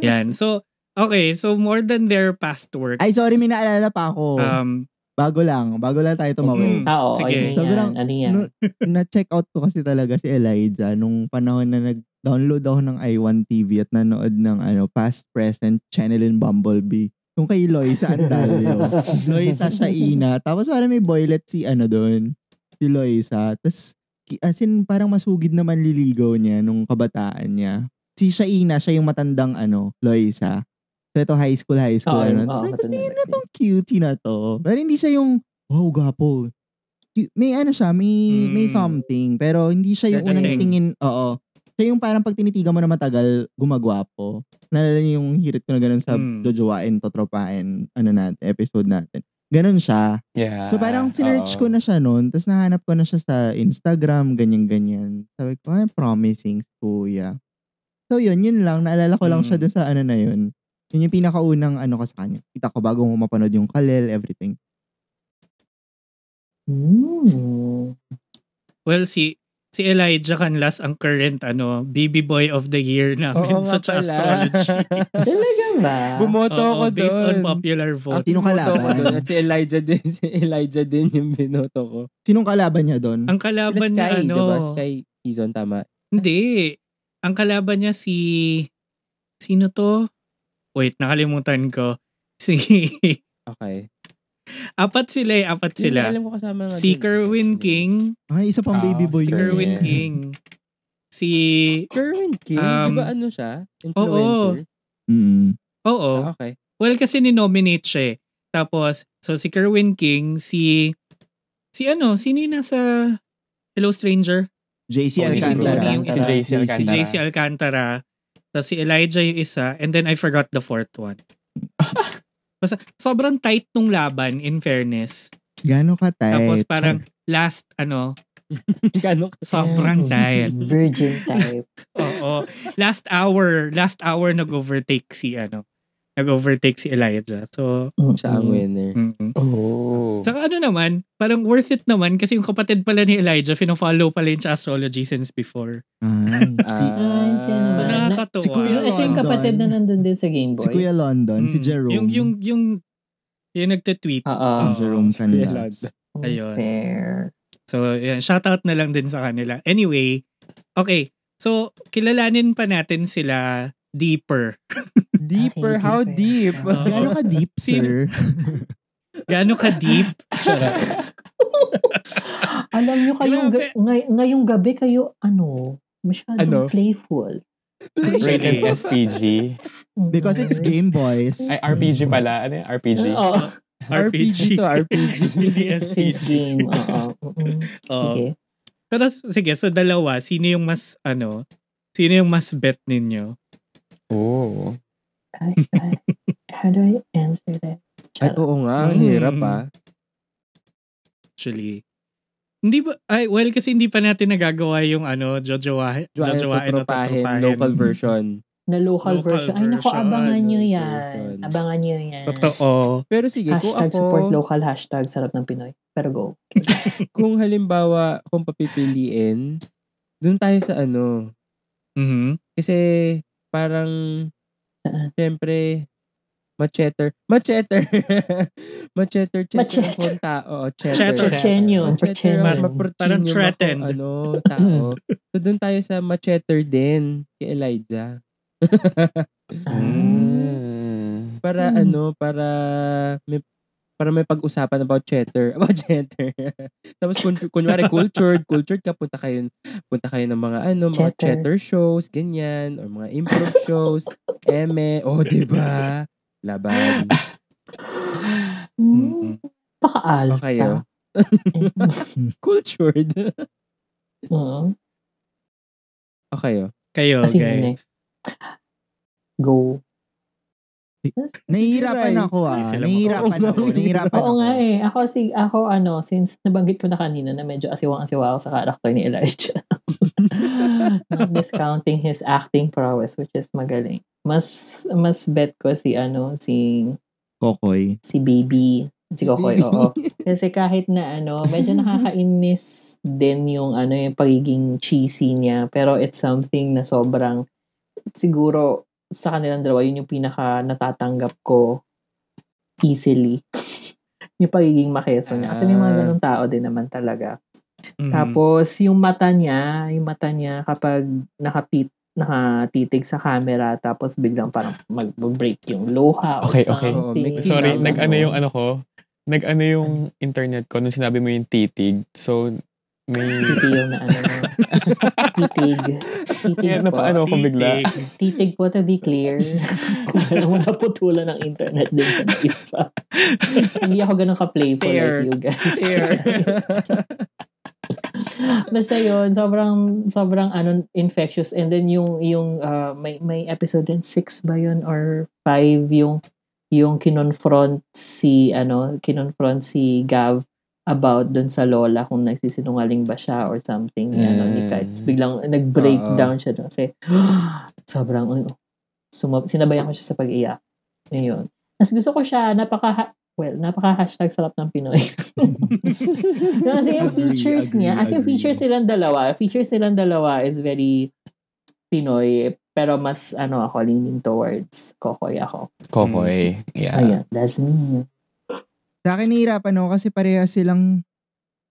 [SPEAKER 5] Yan. So okay, so more than their past work.
[SPEAKER 3] Ay, sorry, may naalala pa ako.
[SPEAKER 5] Um,
[SPEAKER 3] bago lang. Bago lang tayo tumawid.
[SPEAKER 5] Mm.
[SPEAKER 2] Ah, oo.
[SPEAKER 5] Sige.
[SPEAKER 2] Ano
[SPEAKER 3] Sobrang-
[SPEAKER 2] yan? Ano yan?
[SPEAKER 3] No, na-check out ko kasi talaga si Elijah nung panahon na nag-download ako ng i1 TV at nanood ng ano past, present, channel in Bumblebee. Yung kay Loisa Andalio. Loisa Shaina. Tapos parang may boylet si ano doon. Si Loisa. Tapos ki- as in parang masugid naman liligaw niya nung kabataan niya. Si Shaina, siya yung matandang ano, Loisa. So ito high school, high school.
[SPEAKER 2] Oo,
[SPEAKER 3] ano. ko,
[SPEAKER 2] matanda
[SPEAKER 3] sino
[SPEAKER 2] na
[SPEAKER 3] tong cutie na to? Pero hindi siya yung, wow, gapo. May ano siya, may, may
[SPEAKER 5] Mm.
[SPEAKER 3] something. Pero hindi siya yung unang tingin, oo. Siya yung parang pag tinitigan mo na matagal, gumagwapo. Nalala niyo yung hirit ko na ganun sa
[SPEAKER 5] Mm.
[SPEAKER 3] Jojoain, Totropain, ano natin, episode natin. Ganun siya.
[SPEAKER 4] Yeah.
[SPEAKER 3] So parang sinerch ko na siya noon, tapos nahanap ko na siya sa Instagram, ganyan-ganyan. Sabi ko, ay, promising si kuya. So yun, yun lang. Naalala ko lang
[SPEAKER 5] Mm.
[SPEAKER 3] siya dun sa ano na yun. Yun yung pinakaunang ano ko sa kanya. Kita ko bago mo mapanood yung Kalel, everything.
[SPEAKER 2] Hmm.
[SPEAKER 5] well, si si Elijah Canlas ang current ano, baby boy of the year namin
[SPEAKER 1] Oo
[SPEAKER 5] sa
[SPEAKER 1] pala.
[SPEAKER 5] astrology.
[SPEAKER 2] Talaga ba?
[SPEAKER 1] Bumoto
[SPEAKER 5] Oo,
[SPEAKER 1] ako
[SPEAKER 5] based on
[SPEAKER 1] doon.
[SPEAKER 5] popular vote.
[SPEAKER 3] Sinong
[SPEAKER 1] Bumoto ako
[SPEAKER 3] kalaban?
[SPEAKER 1] At si Elijah din. Si Elijah din yung binoto ko.
[SPEAKER 3] Sinong kalaban niya doon?
[SPEAKER 5] Ang
[SPEAKER 1] Sila
[SPEAKER 5] kalaban niya
[SPEAKER 1] Sky,
[SPEAKER 5] ano,
[SPEAKER 1] diba? Sky season, tama.
[SPEAKER 5] Hindi. Ang kalaban niya si... Sino to? Wait, nakalimutan ko. Si...
[SPEAKER 1] Okay.
[SPEAKER 5] apat sila eh, apat
[SPEAKER 1] Yun,
[SPEAKER 5] sila.
[SPEAKER 1] alam ko kasama nga
[SPEAKER 5] Si. Kerwin King.
[SPEAKER 3] Ay, isa pang
[SPEAKER 4] Ah,
[SPEAKER 3] baby boy
[SPEAKER 4] si
[SPEAKER 3] yun.
[SPEAKER 5] Kerwin
[SPEAKER 4] Yeah.
[SPEAKER 5] King. Si...
[SPEAKER 1] Kerwin King?
[SPEAKER 5] Um,
[SPEAKER 1] di ba ano siya? Influencer?
[SPEAKER 3] Mm.
[SPEAKER 5] Oo.
[SPEAKER 1] Ah, okay.
[SPEAKER 5] Well, kasi ni-nominate siya eh. Tapos, so si Kerwin King, si... Si ano, sino yung nasa Hello Stranger?
[SPEAKER 3] JC
[SPEAKER 4] Oh,
[SPEAKER 5] Alcantara.
[SPEAKER 3] Alcantara.
[SPEAKER 4] JC
[SPEAKER 5] Si
[SPEAKER 4] Alcantara.
[SPEAKER 5] JC Alcantara. Tapos si Elijah yung isa. And then I forgot the fourth one. Basta, sobrang tight nung laban, in fairness.
[SPEAKER 3] Gano'n ka tight?
[SPEAKER 5] Tapos parang last, ano,
[SPEAKER 1] Gano'n ka?
[SPEAKER 5] sobrang tight.
[SPEAKER 2] Virgin type.
[SPEAKER 5] Oo. Last hour, last hour nag-overtake si, ano, nag-overtake si Elijah. So,
[SPEAKER 1] Siya ang winner.
[SPEAKER 5] mm
[SPEAKER 4] Oh.
[SPEAKER 5] Saka ano naman, parang worth it naman kasi yung kapatid pala ni Elijah, fino-follow pala yung astrology since before.
[SPEAKER 3] Si,
[SPEAKER 2] Ay, sino ba?
[SPEAKER 5] So, nakakatuwa.
[SPEAKER 3] Si Kuya
[SPEAKER 2] Yung, ito yung
[SPEAKER 3] London.
[SPEAKER 2] kapatid na nandun din sa Game Boy.
[SPEAKER 3] si Kuya London, si
[SPEAKER 5] Mm.
[SPEAKER 3] Jerome.
[SPEAKER 5] Yung, yung, yung, yung nagte-tweet.
[SPEAKER 2] Oo.
[SPEAKER 5] Oo.
[SPEAKER 3] Jerome
[SPEAKER 1] si Kuya
[SPEAKER 3] Canlas.
[SPEAKER 5] Ayun.
[SPEAKER 2] Fair.
[SPEAKER 5] So, yan, shoutout na lang din sa kanila. Anyway, okay. So, kilalanin pa natin sila deeper.
[SPEAKER 1] Deeper?
[SPEAKER 2] Okay,
[SPEAKER 1] How deep?
[SPEAKER 5] Oo.
[SPEAKER 3] Gano'n ka deep, sir?
[SPEAKER 5] Gaano ka deep?
[SPEAKER 2] Alam nyo kayong, ga- ngay- ngayong gabi kayo, ano, masyadong
[SPEAKER 1] Ano?
[SPEAKER 2] playful.
[SPEAKER 4] Rated
[SPEAKER 5] Really?
[SPEAKER 4] SPG.
[SPEAKER 3] Because it's Game Boys.
[SPEAKER 4] Ay, RPG pala. Ano yung RPG?
[SPEAKER 2] Oo.
[SPEAKER 1] RPG to, RPG.
[SPEAKER 5] Hindi
[SPEAKER 2] Since
[SPEAKER 5] SPG.
[SPEAKER 2] game, oo.
[SPEAKER 5] Oo.
[SPEAKER 2] Sige.
[SPEAKER 5] Pero sige, so dalawa, sino yung mas, ano, sino yung mas bet ninyo?
[SPEAKER 4] Oh.
[SPEAKER 2] Ay, ay. How do I answer that?
[SPEAKER 1] Ay, oo nga, ang
[SPEAKER 5] Mm.
[SPEAKER 1] hirap ah.
[SPEAKER 5] Actually. Hindi ba, ay, well, kasi hindi pa natin nagagawa yung, ano, jojowahin, jojowahin o tatrupahin.
[SPEAKER 1] local version.
[SPEAKER 2] Na local,
[SPEAKER 5] Local
[SPEAKER 2] version. Ay, naku,
[SPEAKER 5] version,
[SPEAKER 2] abangan nyo yan.
[SPEAKER 1] version.
[SPEAKER 2] Abangan nyo yan.
[SPEAKER 5] Totoo.
[SPEAKER 1] Pero sige, kung
[SPEAKER 2] Hashtag support
[SPEAKER 1] ako,
[SPEAKER 2] local, hashtag sarap ng Pinoy. Pero go.
[SPEAKER 1] kung halimbawa, kung papipiliin, dun tayo sa ano,
[SPEAKER 5] Mhm.
[SPEAKER 1] kasi parang,
[SPEAKER 2] Saan?
[SPEAKER 1] syempre, macheter. Macheter. macheter. Cheter
[SPEAKER 2] Machete.
[SPEAKER 1] akong tao. Cheter.
[SPEAKER 5] Cheter.
[SPEAKER 2] Porchenyo.
[SPEAKER 1] Macheter.
[SPEAKER 2] Porchenyo.
[SPEAKER 5] Parang
[SPEAKER 1] Maporchenyo ako,
[SPEAKER 5] threatened.
[SPEAKER 1] ano, tao. so, dun tayo sa macheter din kay Elijah.
[SPEAKER 4] Mm.
[SPEAKER 1] para
[SPEAKER 2] Hmm.
[SPEAKER 1] ano, para may para may pag-usapan about cheddar. About cheddar. Tapos kun, kunwari cultured, cultured ka, punta kayo, punta kayo ng mga ano, mga
[SPEAKER 2] Cheddar.
[SPEAKER 1] cheddar shows, ganyan, or mga improv shows, eme, oh, di ba? Laban.
[SPEAKER 2] Hmm. Paka-alta.
[SPEAKER 1] O kayo? Cultured.
[SPEAKER 2] Oo.
[SPEAKER 1] o kayo?
[SPEAKER 5] Kayo,
[SPEAKER 2] Kasi
[SPEAKER 5] guys.
[SPEAKER 2] next. Go.
[SPEAKER 3] Nahihirapan ako ah. Nahihirapan ako. Nahihirapan
[SPEAKER 2] Oo
[SPEAKER 3] ako.
[SPEAKER 2] nga eh. Ako, si, ako ano, since nabanggit ko na kanina na medyo asiwang-asiwa ako sa karakter ni Elijah. Not discounting his acting prowess, which is magaling. Mas, mas bet ko si ano, si,
[SPEAKER 3] Kokoy.
[SPEAKER 2] si Baby. Si Kokoy, oo. Kasi kahit na ano, medyo nakakainis din yung ano, yung pagiging cheesy niya. Pero it's something na sobrang, siguro, sa kanilang dalawa, yun yung pinaka natatanggap ko easily. yung pagiging makeso niya. Kasi may mga
[SPEAKER 1] Ah.
[SPEAKER 2] ganun tao din naman talaga.
[SPEAKER 5] Mhm.
[SPEAKER 2] Tapos, yung mata niya, yung mata niya kapag nakatit, nakatitig sa camera, tapos biglang parang mag-break yung luha or
[SPEAKER 4] Okay, okay.
[SPEAKER 1] Oo,
[SPEAKER 2] something.
[SPEAKER 1] may-
[SPEAKER 4] Sorry,
[SPEAKER 2] Yung
[SPEAKER 4] nag-ano
[SPEAKER 2] ano.
[SPEAKER 4] yung ano ko. Nag-ano yung internet ko nung sinabi mo yung titig. So, may...
[SPEAKER 2] Titig na ano. Titig. Titig
[SPEAKER 4] Kaya
[SPEAKER 2] po.
[SPEAKER 4] napaano ako bigla.
[SPEAKER 5] Titig.
[SPEAKER 2] Titig po to be clear. Kung alam mo naputulan ng internet din sa iba. Hindi ako ganun ka-playful
[SPEAKER 1] Stare.
[SPEAKER 2] like you guys.
[SPEAKER 1] Stare.
[SPEAKER 2] Basta yun, sobrang, sobrang ano, infectious. And then yung, yung, uh, may, may episode din, six ba yun or five, yung, yung kinonfront si, ano, kinonfront si Gav about dun sa lola kung nagsisinungaling ba siya or something ni, ano, ni
[SPEAKER 4] Mm.
[SPEAKER 2] Kites. Biglang nag-breakdown siya dun kasi sobrang, ano, sumab- sinabayan ko siya sa pag-iyak. Ayun. Mas gusto ko siya, napaka, well, napaka-hashtag sarap ng Pinoy. kasi yung
[SPEAKER 3] Agree,
[SPEAKER 2] features
[SPEAKER 3] agree,
[SPEAKER 2] niya, as yung
[SPEAKER 3] agree.
[SPEAKER 2] features nilang dalawa, features nilang dalawa is very Pinoy, pero mas, ano, ako, leaning towards Kokoy ako.
[SPEAKER 4] Kokoy. Yeah.
[SPEAKER 2] Ayan, that's me.
[SPEAKER 3] Sa akin nahihirapan ako kasi parehas silang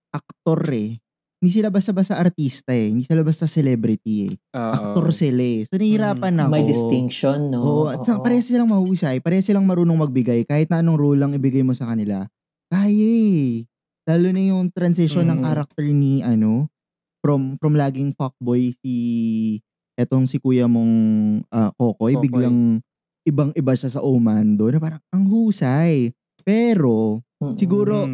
[SPEAKER 3] aktor eh. Hindi sila basta-basta artista eh. Hindi sila basta celebrity eh.
[SPEAKER 1] Oo.
[SPEAKER 3] Aktor sila eh. So nahihirapan ako.
[SPEAKER 2] May distinction, no?
[SPEAKER 3] Oo. At sa,
[SPEAKER 2] Oo.
[SPEAKER 3] parehas silang mahusay. Parehas silang marunong magbigay. Kahit na anong role lang ibigay mo sa kanila. Kaya eh. Lalo na yung transition ng
[SPEAKER 5] Mm.
[SPEAKER 3] character ni ano, from from laging fuckboy si etong si kuya mong ah, Kokoy,
[SPEAKER 1] Kokoy.
[SPEAKER 3] biglang ibang-iba siya sa Omando na parang ang husay. Pero
[SPEAKER 2] Mm-mm.
[SPEAKER 3] siguro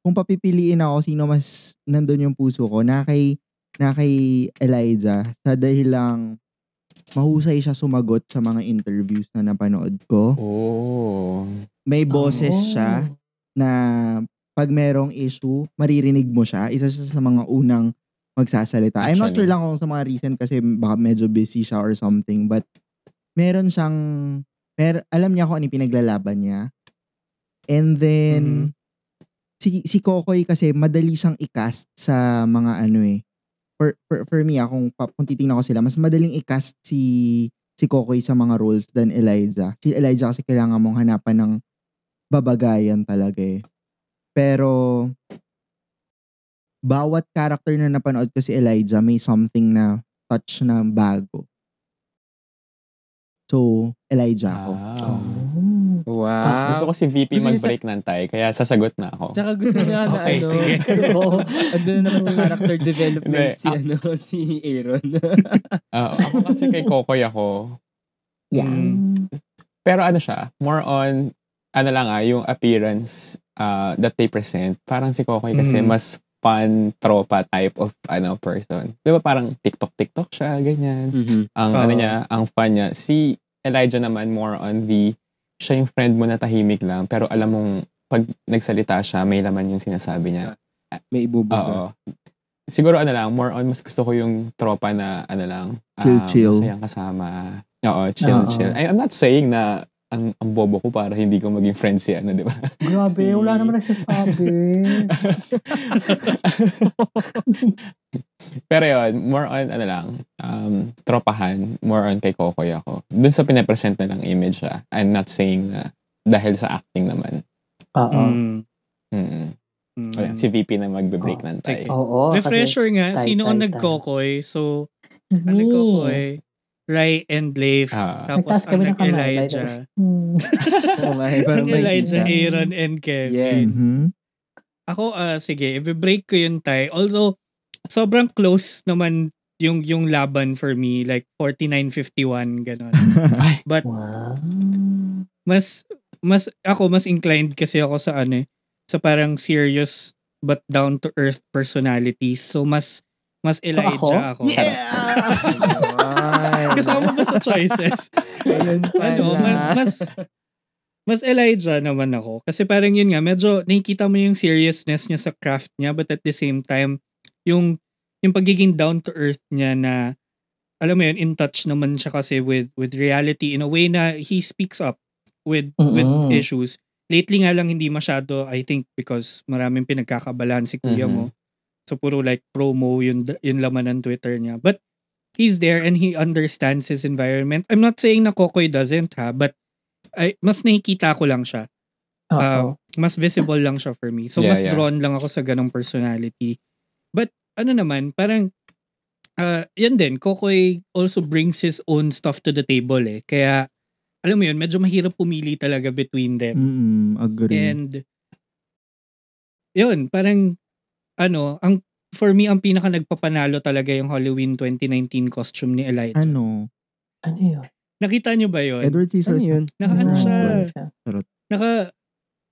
[SPEAKER 3] kung papipiliin ako sino mas nandun yung puso ko, na kay, na kay Elijah sa dahilang mahusay siya sumagot sa mga interviews na napanood ko.
[SPEAKER 4] Oh.
[SPEAKER 3] May boses
[SPEAKER 2] Oh.
[SPEAKER 3] siya na pag merong issue, maririnig mo siya. Isa siya sa mga unang magsasalita. I'm not sure
[SPEAKER 4] Actually.
[SPEAKER 3] lang kung sa mga recent kasi baka medyo busy siya or something. But meron siyang, mer alam niya kung ano yung pinaglalaban niya. And then,
[SPEAKER 5] Mhm.
[SPEAKER 3] si, si Kokoy kasi madali siyang i-cast sa mga ano eh. For, for, for me, ah, kung, titingnan ko sila, mas madaling i-cast si, si Kokoy sa mga roles than Elijah. Si Elijah kasi kailangan mong hanapan ng babagayan talaga eh. Pero, bawat character na napanood ko si Elijah, may something na touch na bago. So, Elijah ako.
[SPEAKER 4] Wow.
[SPEAKER 2] Mm.
[SPEAKER 1] Wow.
[SPEAKER 4] Gusto ko si VP
[SPEAKER 1] Gusto niya
[SPEAKER 4] mag-break ng tay, kaya sasagot na ako.
[SPEAKER 1] Tsaka gusto niya na
[SPEAKER 5] Okay,
[SPEAKER 1] ano,
[SPEAKER 5] sige.
[SPEAKER 2] Oo.
[SPEAKER 1] ando na naman sa character development
[SPEAKER 4] Hindi,
[SPEAKER 1] si ano si Aaron.
[SPEAKER 4] Ah, ako kasi kay Kokoy ako.
[SPEAKER 2] Yeah.
[SPEAKER 5] Mm.
[SPEAKER 4] Pero ano siya, more on ano lang ah, yung appearance uh, that they present, parang si Kokoy kasi
[SPEAKER 5] Mhm.
[SPEAKER 4] mas fun tropa type of ano person. 'Di ba parang TikTok TikTok siya ganyan.
[SPEAKER 1] Mhm.
[SPEAKER 4] Ang
[SPEAKER 5] Oo.
[SPEAKER 4] ano niya, ang fun niya. Si Elijah naman more on the siya yung friend mo na tahimik lang pero alam mong pag nagsalita siya, may laman yung sinasabi niya.
[SPEAKER 1] May ibubuga.
[SPEAKER 4] Oo. Siguro ano lang, more on mas gusto ko yung tropa na ano lang,
[SPEAKER 3] Chill,
[SPEAKER 4] um,
[SPEAKER 3] chill.
[SPEAKER 4] masayang kasama. Oo, chill,
[SPEAKER 2] Oo.
[SPEAKER 4] chill. I, I'm not saying na ang, ang bobo ko para hindi ko maging friend si ano, di ba?
[SPEAKER 2] Grabe, wala naman nagsasabi.
[SPEAKER 4] Pero yun, more on ano lang, um, tropahan, more on kay Kokoy ako. Dun sa pinapresent na lang image siya. I'm not saying na dahil sa acting naman.
[SPEAKER 2] Oo.
[SPEAKER 5] Mm.
[SPEAKER 4] Mm.
[SPEAKER 5] Mm.
[SPEAKER 4] Wala, si VP na magbe-break
[SPEAKER 2] Oh,
[SPEAKER 4] ng tie.
[SPEAKER 2] Oo. kasi-
[SPEAKER 5] Refresher nga,
[SPEAKER 2] tay,
[SPEAKER 5] sino ang nagkokoy? So,
[SPEAKER 2] Me.
[SPEAKER 5] ang nagkokoy, Rai and Leif.
[SPEAKER 4] Ah.
[SPEAKER 5] Tapos ang nag-Elijah.
[SPEAKER 2] Hmm.
[SPEAKER 5] Ang Elijah. Aaron, and Kevin.
[SPEAKER 1] Yes.
[SPEAKER 3] Mhm.
[SPEAKER 5] Ako, ah sige, i-break ko yung tie. Although, sobrang close naman yung yung laban for me. Like, 49-51, gano'n. But,
[SPEAKER 2] Wow.
[SPEAKER 5] mas, mas, ako, mas inclined kasi ako sa ano eh, sa parang serious but down-to-earth personalities. So, mas, mas
[SPEAKER 2] So,
[SPEAKER 5] Elijah ako.
[SPEAKER 1] Ay.
[SPEAKER 5] Kasama ba sa choices? Ano, mas, mas, mas Elijah naman ako. Kasi parang yun nga, medyo nakikita mo yung seriousness niya sa craft niya, but at the same time, yung, yung pagiging down to earth niya na, alam mo yun, in touch naman siya kasi with, with reality in a way na he speaks up with, with
[SPEAKER 2] Mm-mm.
[SPEAKER 5] issues. Lately nga lang hindi masyado, I think, because maraming pinagkakabalan si kuya
[SPEAKER 4] Mhm.
[SPEAKER 5] mo. So, puro like promo yung, yung laman ng Twitter niya. But, he's there and he understands his environment. I'm not saying na Kokoy doesn't ha, but ay, mas nakikita ko lang siya. Uh, mas visible lang siya for me. So,
[SPEAKER 4] Yeah,
[SPEAKER 5] mas
[SPEAKER 4] yeah.
[SPEAKER 5] drawn lang ako sa ganong personality. But, ano naman, parang, uh, yan din, Kokoy also brings his own stuff to the table eh. Kaya, alam mo yun, medyo mahirap pumili talaga between them.
[SPEAKER 3] Mm, agree.
[SPEAKER 5] And yun, parang ano, ang for me ang pinaka nagpapanalo talaga yung Halloween 2019 costume ni Elijah.
[SPEAKER 3] ano?
[SPEAKER 2] ano yun?
[SPEAKER 5] Nakita niyo ba yun?
[SPEAKER 3] Edward
[SPEAKER 1] Ano
[SPEAKER 3] Scissorhands.
[SPEAKER 1] yun?
[SPEAKER 5] Naka ano siya. Naka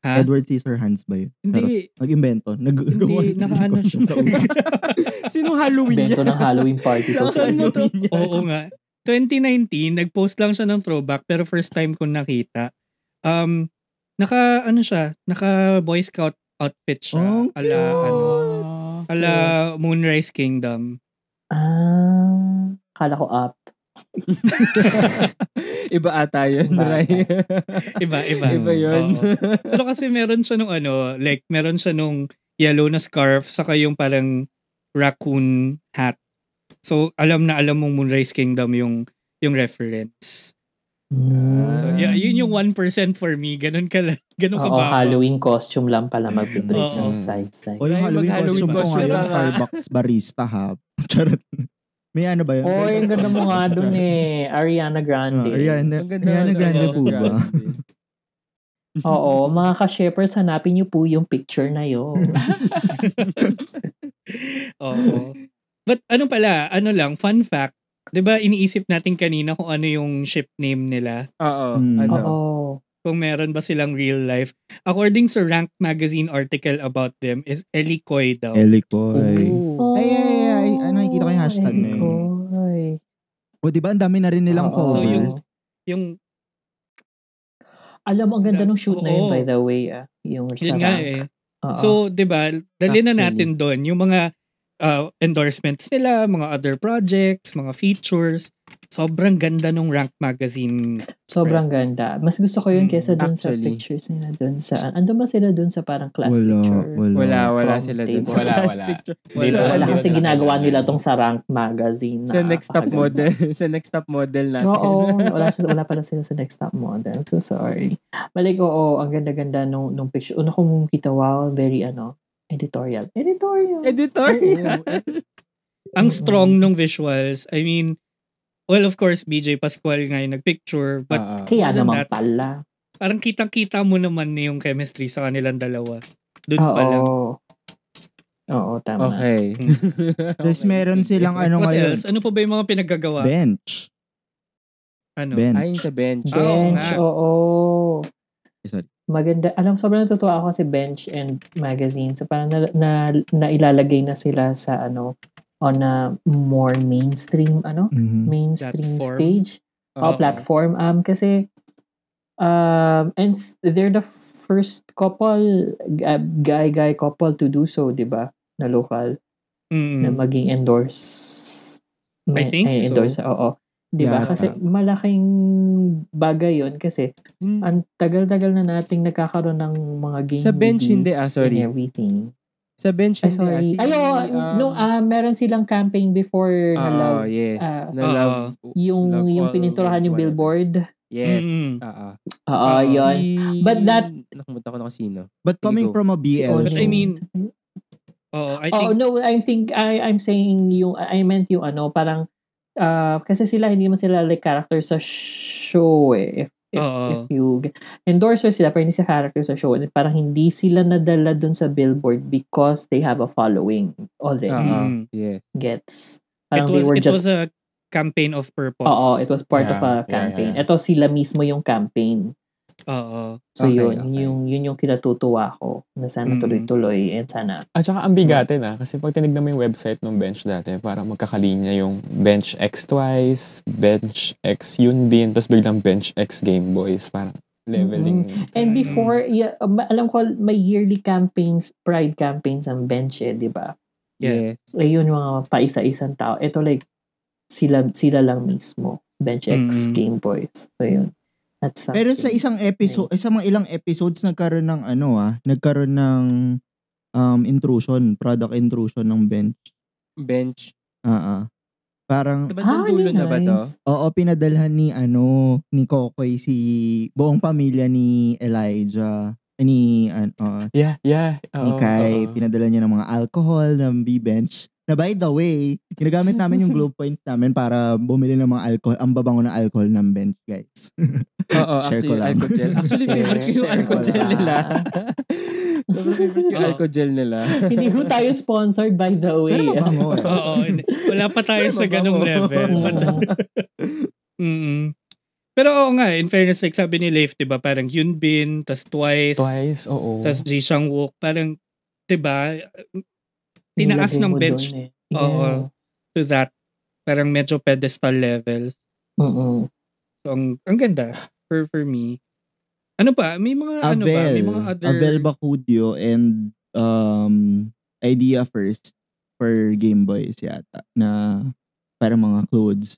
[SPEAKER 5] ha?
[SPEAKER 3] Edward Scissorhands ba yun? Charot.
[SPEAKER 5] Hindi,
[SPEAKER 3] Mag-invento. Nag-gawa
[SPEAKER 5] hindi, naka ano siya.
[SPEAKER 3] sa.
[SPEAKER 1] Sinong Halloween
[SPEAKER 2] Bento ng Halloween party ko.
[SPEAKER 1] Saan mo to?
[SPEAKER 5] Oo nga. 2019, nag-post lang siya ng throwback pero first time ko nakita. Um, naka ano siya, naka Boy Scout outfit siya.
[SPEAKER 3] Ang
[SPEAKER 5] ala ano, ala Moonrise Kingdom.
[SPEAKER 2] Ah, kala ko up.
[SPEAKER 1] Iba ata yun,
[SPEAKER 2] Iba
[SPEAKER 1] Ray.
[SPEAKER 5] Iba, iba.
[SPEAKER 1] Iba yun.
[SPEAKER 5] Pero kasi meron siya nung ano, like meron siya nung yellow na scarf saka yung parang raccoon hat. So alam na alam mong Moonrise Kingdom yung yung reference.
[SPEAKER 2] Mm.
[SPEAKER 5] So yeah, yun yung 1% for me. Ganun ka lang. Ganun ka
[SPEAKER 2] Oo,
[SPEAKER 5] ba?
[SPEAKER 2] Halloween costume lang pala mag-break ties. Like.
[SPEAKER 3] O yung
[SPEAKER 1] Ay,
[SPEAKER 3] Halloween
[SPEAKER 1] mag-Halloween
[SPEAKER 3] costume ko ngayon. Starbucks barista ha. Charot. May ano ba yun?
[SPEAKER 2] Oy, ang ganda mo nga dun eh. Ariana Grande.
[SPEAKER 3] Ah, Ariana,
[SPEAKER 1] Ang ganda
[SPEAKER 3] Ariana Grande
[SPEAKER 1] Ariana
[SPEAKER 3] po ba?
[SPEAKER 1] Grande.
[SPEAKER 2] Oo, mga ka-shippers, hanapin niyo po yung picture na yun.
[SPEAKER 5] Oo. But ano pala, ano lang, fun fact, 'di ba iniisip natin kanina kung ano yung ship name nila?
[SPEAKER 1] Oo.
[SPEAKER 3] Hmm.
[SPEAKER 1] Ano?
[SPEAKER 2] Oo.
[SPEAKER 5] Kung meron ba silang real life. According sa Rank magazine article about them is Ellie Coy daw.
[SPEAKER 3] Ellie Coy.
[SPEAKER 1] Ooh.
[SPEAKER 3] Ay, ay, hashtag na yun. O, di ba? Ang dami na rin nilang
[SPEAKER 2] Oo.
[SPEAKER 5] So,
[SPEAKER 3] cover.
[SPEAKER 5] yung- Yung
[SPEAKER 2] Alam mo, ang ganda ng shoot na yun,
[SPEAKER 5] Oo.
[SPEAKER 2] by the way. Ah. Yung sa
[SPEAKER 5] yun nga
[SPEAKER 2] rank.
[SPEAKER 5] eh.
[SPEAKER 2] Oo.
[SPEAKER 5] So, 'di ba, dali na natin doon yung mga uh, endorsements nila, mga other projects, mga features. Sobrang ganda nung Rank magazine.
[SPEAKER 2] Sobrang ganda. Mas gusto ko yun
[SPEAKER 5] Mm,
[SPEAKER 2] kesa dun sa
[SPEAKER 1] actually.
[SPEAKER 2] pictures nila dun sa... Ando ba sila dun sa parang class
[SPEAKER 3] Wala,
[SPEAKER 2] picture?
[SPEAKER 3] wala.
[SPEAKER 1] Wala, wala sila dun.
[SPEAKER 2] table.
[SPEAKER 1] Sa
[SPEAKER 4] Wala, wala.
[SPEAKER 1] picture.
[SPEAKER 5] Wala,
[SPEAKER 1] Sa-
[SPEAKER 2] Wala
[SPEAKER 5] Hindi
[SPEAKER 2] kasi
[SPEAKER 4] na
[SPEAKER 2] ginagawa nila tong sa rank magazine.
[SPEAKER 1] Sa next top model. sa next top model natin.
[SPEAKER 2] Oo, wala, sila- wala pala sila sa next top model. So sorry. Balik oo, ang ganda-ganda nung, nung picture. Una kong kita, wow, very ano, editorial. Editorial.
[SPEAKER 1] Editorial.
[SPEAKER 5] Ang strong nung visuals. I mean, well, of course, BJ Pascual nga yung nagpicture. But
[SPEAKER 1] Oo.
[SPEAKER 2] Kaya naman
[SPEAKER 5] that,
[SPEAKER 2] pala.
[SPEAKER 5] parang kitang-kita mo naman yung chemistry sa kanilang dalawa. Doon
[SPEAKER 2] Oo.
[SPEAKER 5] pa lang.
[SPEAKER 2] Oo, tama.
[SPEAKER 1] Okay.
[SPEAKER 3] Tapos
[SPEAKER 1] Okay,
[SPEAKER 3] meron silang ano
[SPEAKER 5] What
[SPEAKER 3] ngayon.
[SPEAKER 5] else? Ano pa ba yung mga pinaggagawa?
[SPEAKER 3] Bench.
[SPEAKER 5] Ano?
[SPEAKER 3] Bench.
[SPEAKER 1] Ayun sa bench.
[SPEAKER 5] Ah, oo
[SPEAKER 2] Bench,
[SPEAKER 5] nga.
[SPEAKER 2] oo.
[SPEAKER 3] Sorry.
[SPEAKER 2] maganda. Alam, sobrang natutuwa ako kasi bench and magazine. So parang na, na, nailalagay na sila sa ano, on a more mainstream, ano,
[SPEAKER 3] Mhm.
[SPEAKER 2] mainstream
[SPEAKER 5] Platform.
[SPEAKER 2] stage.
[SPEAKER 5] Oo.
[SPEAKER 2] Oh, platform. Um, kasi, um, and they're the first couple, uh, guy-guy couple to do so, di ba? Na local,
[SPEAKER 5] Mm.
[SPEAKER 2] na maging endorse.
[SPEAKER 5] I think so.
[SPEAKER 2] endorse, oo. Di ba?
[SPEAKER 3] Yata.
[SPEAKER 2] Kasi malaking bagay yon kasi
[SPEAKER 1] Hmm.
[SPEAKER 2] ang tagal-tagal na nating nagkakaroon ng mga game
[SPEAKER 1] Sa bench, hindi, ah, sorry.
[SPEAKER 2] and everything.
[SPEAKER 1] Sa bench,
[SPEAKER 2] Ay,
[SPEAKER 1] hindi.
[SPEAKER 2] sorry.
[SPEAKER 1] ah, si,
[SPEAKER 2] Ay, oo,
[SPEAKER 1] um,
[SPEAKER 2] no, ah, meron silang campaign before na
[SPEAKER 1] Oo,
[SPEAKER 2] love.
[SPEAKER 1] yes.
[SPEAKER 2] ah,
[SPEAKER 1] na love.
[SPEAKER 2] yung
[SPEAKER 1] love
[SPEAKER 2] yung pininturahan yung billboard.
[SPEAKER 1] Yes.
[SPEAKER 5] Mm-mm.
[SPEAKER 1] Oo.
[SPEAKER 2] Oo, yun.
[SPEAKER 1] Si...
[SPEAKER 2] But that-
[SPEAKER 1] Nakumuta ko na kung sino.
[SPEAKER 3] But coming from a BL
[SPEAKER 5] But. I mean, Oo, I
[SPEAKER 2] Oh,
[SPEAKER 5] think,
[SPEAKER 2] no, I think, I, I'm saying yung, I meant yung ano, parang, uh, kasi sila, hindi mo sila like character sa show eh. If, if,
[SPEAKER 5] Oo.
[SPEAKER 2] if you, endorser sila, pero hindi sila character sa show. And parang hindi sila nadala dun sa billboard because they have a following already.
[SPEAKER 1] Oo.
[SPEAKER 5] Mm.
[SPEAKER 1] Yes.
[SPEAKER 2] Gets.
[SPEAKER 5] it
[SPEAKER 2] Parang
[SPEAKER 5] was,
[SPEAKER 2] they were
[SPEAKER 5] it
[SPEAKER 2] just,
[SPEAKER 5] was a campaign of purpose.
[SPEAKER 2] oo, it was part of
[SPEAKER 4] Yeah,
[SPEAKER 2] a
[SPEAKER 4] yeah,
[SPEAKER 2] campaign.
[SPEAKER 4] yeah.
[SPEAKER 2] Ito sila mismo yung campaign.
[SPEAKER 5] Oo.
[SPEAKER 2] So
[SPEAKER 1] Okay,
[SPEAKER 2] yun,
[SPEAKER 1] okay.
[SPEAKER 2] yung yun yung kinatutuwa ko na sana
[SPEAKER 5] Mm.
[SPEAKER 2] tuloy-tuloy and sana
[SPEAKER 4] At saka ang bigatin ah. Kasi pag tinignan mo yung website ng bench dati, parang magkakalinya yung bench X twice, bench X Yunbin, tapos biglang bench X Game Boys. Parang leveling.
[SPEAKER 2] And
[SPEAKER 5] Mm.
[SPEAKER 2] before, yeah, um, alam ko may yearly campaigns, pride campaigns ang bench eh, di ba?
[SPEAKER 5] Yeah.
[SPEAKER 1] Yes.
[SPEAKER 2] Ayun mga paisa-isang tao. Ito like, sila, sila lang mismo. Bench X
[SPEAKER 5] Mm.
[SPEAKER 2] Game Boys. So yun. That's
[SPEAKER 3] Pero sa
[SPEAKER 2] something.
[SPEAKER 3] isang episode, sa mga ilang episodes nagkaroon ng ano ah, nagkaroon ng um, intrusion, product intrusion ng bench.
[SPEAKER 1] Bench.
[SPEAKER 3] Ah, ah. Parang
[SPEAKER 1] Diba
[SPEAKER 2] Ah,
[SPEAKER 1] dulo
[SPEAKER 2] really
[SPEAKER 1] na ba to?
[SPEAKER 2] nice.
[SPEAKER 3] Oo, pinadalhan ni ano, ni Kokoy si buong pamilya ni Elijah, eh, ni ano,
[SPEAKER 4] Yeah, yeah.
[SPEAKER 3] ni
[SPEAKER 4] Oo,
[SPEAKER 3] Kai,
[SPEAKER 4] oo.
[SPEAKER 3] pinadala niya ng mga alcohol ng B-bench. Na by the way, ginagamit namin yung globe points namin para bumili ng mga alcohol, ang babango ng alcohol ng bench, guys.
[SPEAKER 1] Oo,
[SPEAKER 3] Share ko
[SPEAKER 1] actually,
[SPEAKER 3] lang.
[SPEAKER 1] alcohol gel. Actually, favorite ko yung
[SPEAKER 3] ko
[SPEAKER 1] alcohol gel
[SPEAKER 3] lang.
[SPEAKER 1] nila. Favorite ko yung alcohol gel nila.
[SPEAKER 2] Hindi ko tayo sponsored by the way.
[SPEAKER 3] Pero mabango eh.
[SPEAKER 5] Oo. hindi. Wala pa tayo sa ganong
[SPEAKER 1] Mabango.
[SPEAKER 5] level. Mm. Pero oo nga, in fairness, like sabi ni Leif, di ba, parang Yunbin, tas Twice,
[SPEAKER 4] Twice, oo.
[SPEAKER 5] tas Ji Sang Wook, parang, di ba, tinaas ng bench
[SPEAKER 2] eh.
[SPEAKER 5] Oo.
[SPEAKER 2] Yeah.
[SPEAKER 5] to that, parang medyo pedestal levels.
[SPEAKER 2] Mm-mm.
[SPEAKER 5] So, ang, ang ganda for, for me. Ano pa? May mga, ano ba? May
[SPEAKER 3] Avel,
[SPEAKER 5] mga other...
[SPEAKER 3] Avel Bacudio and um, Idea First for Game Boys yata na parang mga clothes.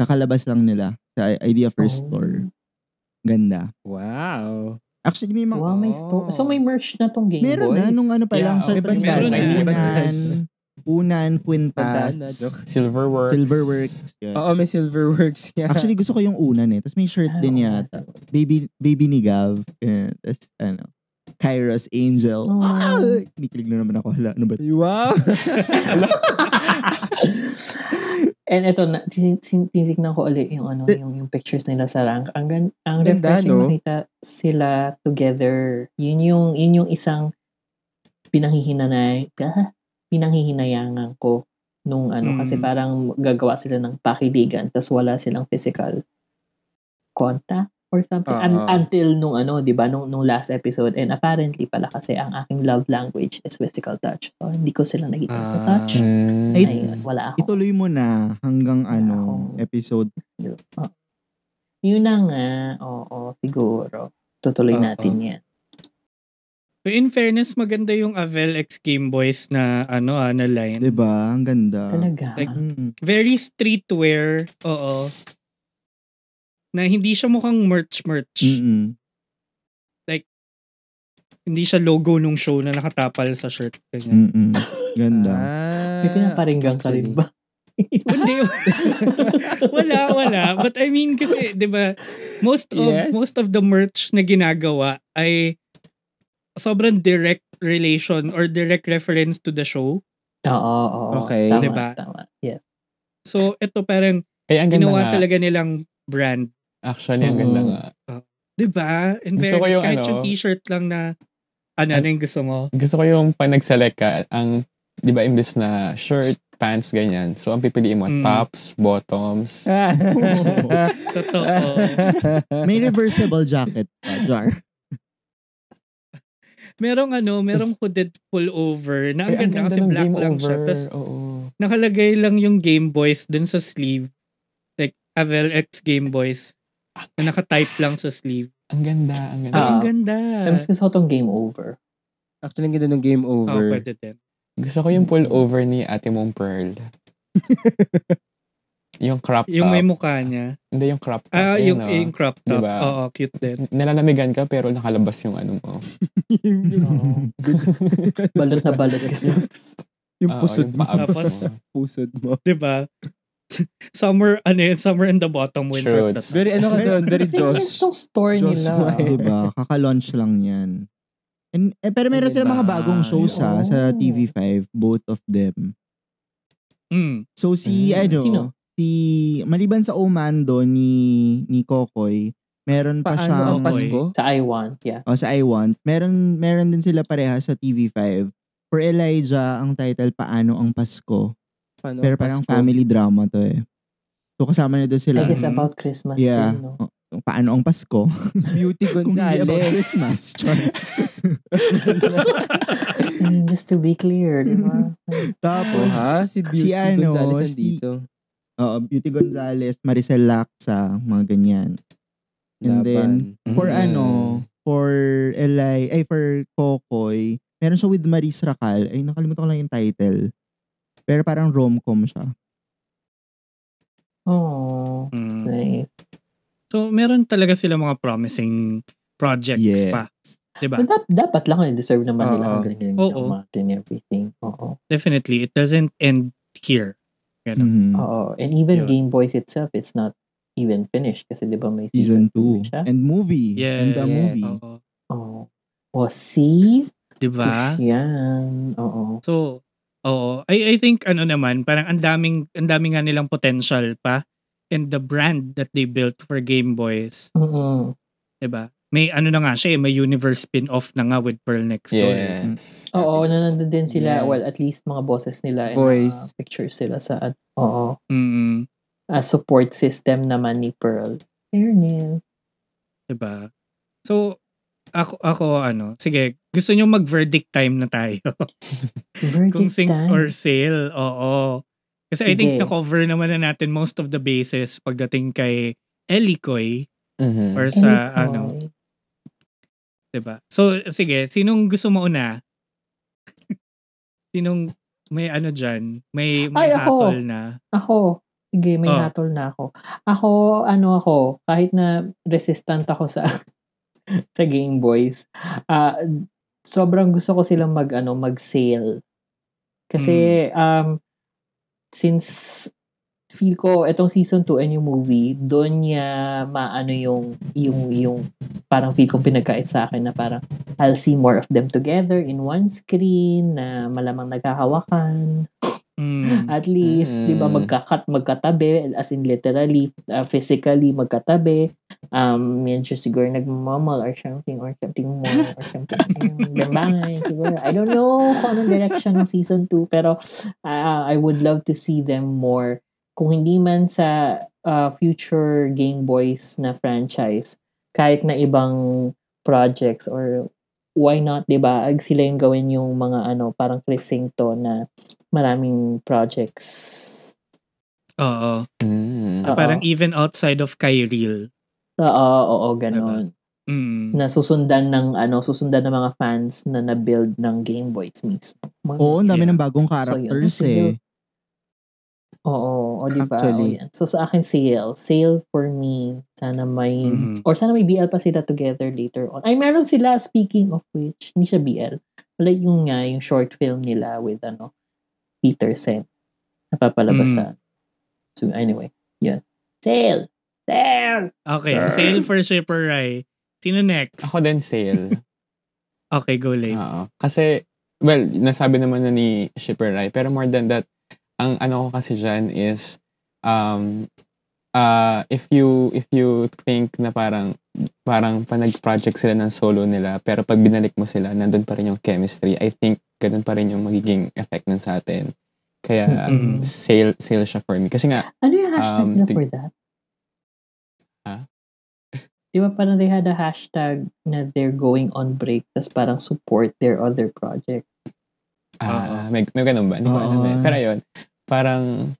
[SPEAKER 3] Kakalabas lang nila sa Idea First
[SPEAKER 2] Oh.
[SPEAKER 3] store. Ganda.
[SPEAKER 1] Wow.
[SPEAKER 3] Actually, may mga...
[SPEAKER 2] Wow, may sto- So may merch na tong Game
[SPEAKER 3] Meron
[SPEAKER 2] Boys?
[SPEAKER 3] na nung ano pa
[SPEAKER 4] Yeah,
[SPEAKER 3] lang sa
[SPEAKER 4] okay,
[SPEAKER 1] but
[SPEAKER 5] meron na.
[SPEAKER 3] Unan, Unan, Quintas.
[SPEAKER 4] Silverworks.
[SPEAKER 3] Silverworks. yun.
[SPEAKER 1] Oo, may Silverworks nga.
[SPEAKER 3] Actually, gusto ko yung unan eh. Tapos may shirt
[SPEAKER 2] Ah,
[SPEAKER 3] din
[SPEAKER 2] oo,
[SPEAKER 3] yata. Baby, baby ni Gav. Uh, Tapos, ano, Kairos Angel.
[SPEAKER 2] Oh.
[SPEAKER 3] Ah! Kinikilig na naman ako. Hala, ano ba?
[SPEAKER 1] wow.
[SPEAKER 2] And ito na, tin- tin- tinitignan ko ulit yung ano,
[SPEAKER 3] Eh,
[SPEAKER 2] yung, yung pictures nila sa rank. Ang, gan- ang
[SPEAKER 1] Ganda,
[SPEAKER 2] refreshing
[SPEAKER 1] no?
[SPEAKER 2] makita sila together. Yun yung, yun yung isang pinanghihinanay, ah, pinanghihinayangan ko nung ano,
[SPEAKER 5] Mm.
[SPEAKER 2] kasi parang gagawa sila ng pakiligan tas wala silang physical contact or something. Un-
[SPEAKER 1] Oo.
[SPEAKER 2] until nung ano, di ba, nung, nung last episode. And apparently pala kasi ang aking love language is physical touch. So, hindi ko sila naging
[SPEAKER 5] Ah.
[SPEAKER 2] touch.
[SPEAKER 4] Mm.
[SPEAKER 3] Ay,
[SPEAKER 2] Ayun, wala ako.
[SPEAKER 3] Ituloy mo na hanggang ano,
[SPEAKER 2] ako.
[SPEAKER 3] episode.
[SPEAKER 2] Oh. Yun na nga. Oo, siguro. Tutuloy
[SPEAKER 5] Oo.
[SPEAKER 2] natin yan.
[SPEAKER 5] But in fairness, maganda yung Avel X Game Boys na ano ah, na line.
[SPEAKER 3] Diba? Ang ganda.
[SPEAKER 2] Talaga.
[SPEAKER 5] Like,
[SPEAKER 3] Mm.
[SPEAKER 5] Very streetwear. Oo. Na hindi siya mukhang merch-merch.
[SPEAKER 3] Mm-mm.
[SPEAKER 5] Hindi siya logo nung show na nakatapal sa shirt. Ganyan.
[SPEAKER 3] Mm-mm. Ganda.
[SPEAKER 1] Ah,
[SPEAKER 2] May pinaparinggan ka rin ba?
[SPEAKER 5] Hindi. wala, wala. But I mean kasi, 'di ba, most of
[SPEAKER 1] Yes.
[SPEAKER 5] most of the merch na ginagawa ay sobrang direct relation or direct reference to the show.
[SPEAKER 2] Oo, oo.
[SPEAKER 1] Okay.
[SPEAKER 2] Tama,
[SPEAKER 5] Diba?
[SPEAKER 2] tama. Yes.
[SPEAKER 5] So ito parang
[SPEAKER 4] Eh, ang
[SPEAKER 5] ginawa talaga nilang brand.
[SPEAKER 4] Actually, ang ganda nga.
[SPEAKER 5] 'Di ba? In
[SPEAKER 4] Gusto ko
[SPEAKER 5] fairness,
[SPEAKER 4] yung
[SPEAKER 5] kahit
[SPEAKER 4] ano-
[SPEAKER 5] yung t-shirt lang na ano, ano yung gusto mo?
[SPEAKER 4] Gusto ko yung pag nag-select ka, ang, di ba, imbis na shirt, pants, ganyan. So, ang pipiliin mo,
[SPEAKER 5] Mm.
[SPEAKER 4] tops, bottoms.
[SPEAKER 5] Totoo.
[SPEAKER 3] May reversible jacket pa, Jar.
[SPEAKER 5] merong ano, merong hooded pullover na ang
[SPEAKER 4] Ay,
[SPEAKER 5] ganda kasi
[SPEAKER 4] ng
[SPEAKER 5] black
[SPEAKER 4] game
[SPEAKER 5] lang siya.
[SPEAKER 4] over.
[SPEAKER 5] Tapos
[SPEAKER 4] Oo.
[SPEAKER 5] nakalagay lang yung Game Boys dun sa sleeve. Like, Avel X Game Boys. Na nakatype lang sa sleeve.
[SPEAKER 4] Ang ganda, ang ganda.
[SPEAKER 5] Pero ang
[SPEAKER 2] Ah.
[SPEAKER 5] ganda.
[SPEAKER 2] Mas gusto ko tong game over.
[SPEAKER 1] Actually, ang ganda ng game
[SPEAKER 5] Oo,
[SPEAKER 1] over.
[SPEAKER 5] pwede din.
[SPEAKER 4] Gusto ko yung pullover ni ate mong Pearl. yung crop top.
[SPEAKER 5] Yung may mukha niya.
[SPEAKER 4] Hindi yung crop top.
[SPEAKER 5] Ah,
[SPEAKER 4] Ayun,
[SPEAKER 5] yung,
[SPEAKER 4] oh.
[SPEAKER 5] yung crop top.
[SPEAKER 4] Diba?
[SPEAKER 5] Oo, cute din.
[SPEAKER 4] Nalalamigan ka pero nakalabas yung ano mo.
[SPEAKER 2] Balot na balot ka.
[SPEAKER 1] yung pusod
[SPEAKER 4] yung
[SPEAKER 1] mo.
[SPEAKER 5] Tapos,
[SPEAKER 1] pusod mo.
[SPEAKER 5] Diba? somewhere, ano yun, somewhere in the bottom winter.
[SPEAKER 4] Shoots.
[SPEAKER 1] Very ano ka doon, very Joss.
[SPEAKER 2] Itong store
[SPEAKER 1] Joss
[SPEAKER 2] nila.
[SPEAKER 1] Wine.
[SPEAKER 3] diba? Kaka-launch lang yan. And, eh, pero meron sila mga
[SPEAKER 5] Diba?
[SPEAKER 3] bagong shows ha, sa
[SPEAKER 2] Oo.
[SPEAKER 3] TV5, both of them.
[SPEAKER 5] Mm.
[SPEAKER 3] So si
[SPEAKER 4] Mm.
[SPEAKER 3] ano,
[SPEAKER 2] Sino?
[SPEAKER 3] si maliban sa Omando ni ni Kokoy, meron pa
[SPEAKER 1] Paano
[SPEAKER 3] siyang
[SPEAKER 1] ang Pasko?
[SPEAKER 2] Sa I Want, yeah.
[SPEAKER 3] Oh, sa I Want, meron meron din sila pareha sa TV5. For Elijah, ang title Paano ang Pasko.
[SPEAKER 1] Paano
[SPEAKER 3] Pero
[SPEAKER 1] ang
[SPEAKER 3] parang
[SPEAKER 1] Pasko?
[SPEAKER 3] family drama to eh. So kasama na doon sila.
[SPEAKER 2] I guess about Christmas
[SPEAKER 3] yeah.
[SPEAKER 2] din, no?
[SPEAKER 3] Paano ang Pasko?
[SPEAKER 1] Beauty
[SPEAKER 3] Kung hindi about
[SPEAKER 1] Gonzales.
[SPEAKER 3] Christmas.
[SPEAKER 2] Just to be clear, di ba?
[SPEAKER 1] oh,
[SPEAKER 3] Tapos,
[SPEAKER 1] ha? Si Beauty
[SPEAKER 3] Si ano,
[SPEAKER 1] Gonzales
[SPEAKER 3] si-
[SPEAKER 1] andito.
[SPEAKER 3] Oo, Beauty Gonzales, Maricel Laksa, mga ganyan. And then,
[SPEAKER 1] Laban.
[SPEAKER 3] for
[SPEAKER 4] Mm.
[SPEAKER 3] ano, for Eli, ay for Kokoy, meron siya with Maris Racal. Ay, nakalimutan ko lang yung title. Pero parang rom-com siya.
[SPEAKER 2] Oh,
[SPEAKER 5] Mm.
[SPEAKER 2] nice.
[SPEAKER 5] So, meron talaga sila mga promising projects
[SPEAKER 3] Yes.
[SPEAKER 5] pa. Diba?
[SPEAKER 2] But dap- dapat lang yun. Deserve naman nila
[SPEAKER 1] Oo.
[SPEAKER 2] ang galing-galing ng mga and everything. Oo.
[SPEAKER 5] Definitely. It doesn't end here. Ganun.
[SPEAKER 3] Mhm.
[SPEAKER 2] Oo. And even
[SPEAKER 5] Yun.
[SPEAKER 2] Game Boys itself, it's not even finished kasi di ba may
[SPEAKER 3] Season
[SPEAKER 2] season
[SPEAKER 3] 2.
[SPEAKER 2] 2 siya?
[SPEAKER 3] And movie.
[SPEAKER 5] Yes.
[SPEAKER 3] And the
[SPEAKER 2] Yes.
[SPEAKER 3] movie.
[SPEAKER 5] Oo.
[SPEAKER 2] Oo. Oh, see?
[SPEAKER 5] Diba?
[SPEAKER 2] Push yan. Oo.
[SPEAKER 5] So, oo. I, I think, ano naman, parang ang daming, ang daming nga nilang potential pa and the brand that they built for Game Boys,
[SPEAKER 2] Mm-mm.
[SPEAKER 5] diba? May ano na nga siya, eh, may universe spin-off na nga with Pearl Next Door.
[SPEAKER 4] Yes.
[SPEAKER 2] Oo, na nandun din sila.
[SPEAKER 1] Yes.
[SPEAKER 2] Well, at least mga bosses nila. and
[SPEAKER 1] Voice.
[SPEAKER 2] mga pictures sila sa, at- oo.
[SPEAKER 5] Mm,
[SPEAKER 2] A support system naman ni Pearl. Fairness.
[SPEAKER 5] diba? So, ako, ako ano, sige, gusto nyo mag-verdict time na tayo.
[SPEAKER 2] Verdict
[SPEAKER 5] Kung sink
[SPEAKER 2] time.
[SPEAKER 5] or sale, oo. Kasi I think
[SPEAKER 2] Sige.
[SPEAKER 5] na-cover naman na natin most of the bases pagdating kay Elikoy
[SPEAKER 4] Mhm.
[SPEAKER 5] or sa,
[SPEAKER 2] Elikoy.
[SPEAKER 5] ano, diba? So, sige, sinong gusto mo una? sinong may ano dyan? May, may
[SPEAKER 2] Ay, ako.
[SPEAKER 5] hatol na.
[SPEAKER 2] Ako, sige, may
[SPEAKER 5] Oh.
[SPEAKER 2] hatol na ako. Ako, ano ako, kahit na resistant ako sa sa Game Boys, ah sobrang gusto ko silang mag, ano, mag-sale. Kasi, um, since feel ko, itong season 2 and yung movie, doon niya maano yung, yung, yung, parang feel ko pinagkait sa akin na parang, I'll see more of them together in one screen na malamang nagkahawakan.
[SPEAKER 5] Mm.
[SPEAKER 2] At least,
[SPEAKER 4] Mm.
[SPEAKER 2] 'di ba, magkakat magkatabi as in literally uh, physically magkatabi. Um, medyo siguro nagmamal or something or something more or something. Bambangan siguro. I don't know kung anong direction ng season 2 pero uh, I would love to see them more kung hindi man sa uh, future Game Boys na franchise kahit na ibang projects or why not, 'di ba? Ag sila yung gawin yung mga ano, parang presinto na maraming projects.
[SPEAKER 5] Oo.
[SPEAKER 4] Mm.
[SPEAKER 2] Oo.
[SPEAKER 5] Parang even outside of Kyril.
[SPEAKER 2] Oo, oo, ganon.
[SPEAKER 5] Mm.
[SPEAKER 2] Na susundan ng ano, susundan ng mga fans na na-build ng Game Boys mismo. Mga-
[SPEAKER 3] Oo, ang dami
[SPEAKER 5] Yeah.
[SPEAKER 3] ng bagong
[SPEAKER 2] So, yun.
[SPEAKER 3] characters eh.
[SPEAKER 2] Oo, o di ba? So sa akin sale, sale for me. Sana may
[SPEAKER 5] Mhm.
[SPEAKER 2] or sana may BL pa sila together later on. Ay meron sila speaking of which, hindi siya BL. Like yung nga, yung short film nila with ano, Peter Sen. Napapalabas
[SPEAKER 5] Mm.
[SPEAKER 2] sa So anyway, yun. Sale! Sale!
[SPEAKER 5] Okay, sale for Shipper Rai. Sino next?
[SPEAKER 4] Ako din sale.
[SPEAKER 5] Okay, go late.
[SPEAKER 4] Oo. Kasi, well, nasabi naman na ni Shipper Rai, pero more than that, ang ano ko kasi dyan is, um, uh, if you, if you think na parang, parang pa nag-project sila ng solo nila, pero pag binalik mo sila, nandun pa rin yung chemistry, I think ganun pa rin yung magiging effect nun sa atin. Kaya,
[SPEAKER 5] Mm-mm.
[SPEAKER 4] sale, sale siya for me. Kasi nga,
[SPEAKER 2] Ano yung hashtag
[SPEAKER 4] Um,
[SPEAKER 2] na
[SPEAKER 4] tig-
[SPEAKER 2] for that?
[SPEAKER 4] Ha?
[SPEAKER 2] di ba parang they had a hashtag na they're going on break tas parang support their other project.
[SPEAKER 4] Ah, may, may ganun ba? Hindi ko alam eh. Pero yun, parang,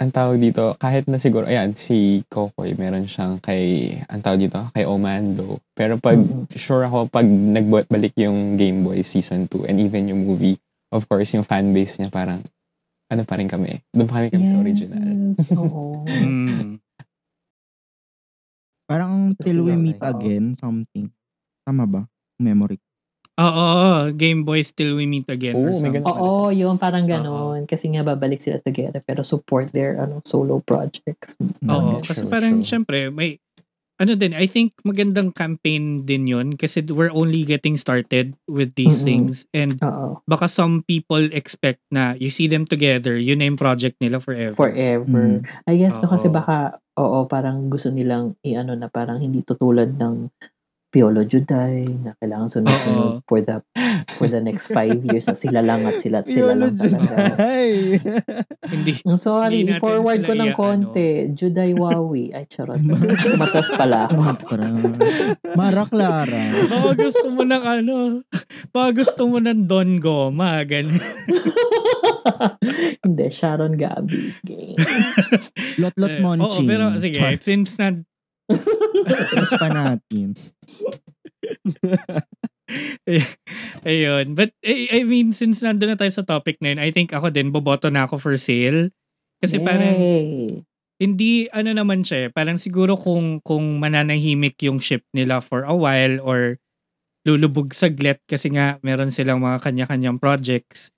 [SPEAKER 4] ang tawag dito, kahit na siguro, ayan, si Kokoy, meron siyang kay, ang tawag dito, kay Omando. Pero pag,
[SPEAKER 2] Mhm.
[SPEAKER 4] sure ako, pag nagbalik yung Game Boy Season 2 and even yung movie, of course, yung fan base niya parang, ano pa rin kami. Doon pa kami kami sa original.
[SPEAKER 2] Yes, oo.
[SPEAKER 5] Mm.
[SPEAKER 3] Parang till we meet again, something. Tama ba? Memory.
[SPEAKER 5] Oo, Game Boy Still We Meet Again.
[SPEAKER 4] Oo, may
[SPEAKER 5] something.
[SPEAKER 4] ganun.
[SPEAKER 2] Oo, yun parang ganon. Kasi nga babalik sila together pero support their ano solo projects.
[SPEAKER 5] Oo,
[SPEAKER 4] True,
[SPEAKER 5] kasi
[SPEAKER 4] true.
[SPEAKER 5] parang syempre may ano din, I think magandang campaign din yun kasi we're only getting started with these
[SPEAKER 2] Mm-mm.
[SPEAKER 5] things and
[SPEAKER 2] Oo.
[SPEAKER 5] baka some people expect na you see them together, yun na yung project nila forever.
[SPEAKER 2] Forever. I guess no kasi
[SPEAKER 5] Oo.
[SPEAKER 2] baka oo parang gusto nilang i-ano na parang hindi tutulad ng Piolo Juday na kailangan sunod-sunod for the for the next five years na sila lang at sila at sila lang talaga.
[SPEAKER 5] Hindi.
[SPEAKER 2] I'm sorry,
[SPEAKER 5] Hindi
[SPEAKER 2] forward ko ng
[SPEAKER 5] i-
[SPEAKER 2] konti. Juday Wawi. Ay, charot. Matas pala ako.
[SPEAKER 3] Mara Clara.
[SPEAKER 5] Baka gusto mo ng ano, baka gusto mo ng Don Goma, ganun.
[SPEAKER 2] Hindi, Sharon Gabi.
[SPEAKER 3] Lot-lot
[SPEAKER 5] Eh,
[SPEAKER 3] munching.
[SPEAKER 5] Oo, pero sige,
[SPEAKER 3] Char.
[SPEAKER 5] since na,
[SPEAKER 3] Mas pa natin.
[SPEAKER 5] ayun. But, I, I mean, since nandun na tayo sa topic na yun, I think ako din, boboto na ako for sale. Kasi parang,
[SPEAKER 2] Yay.
[SPEAKER 5] hindi ano naman siya, eh, parang siguro kung kung mananahimik yung ship nila for a while or lulubog saglit kasi nga meron silang mga kanya-kanyang projects.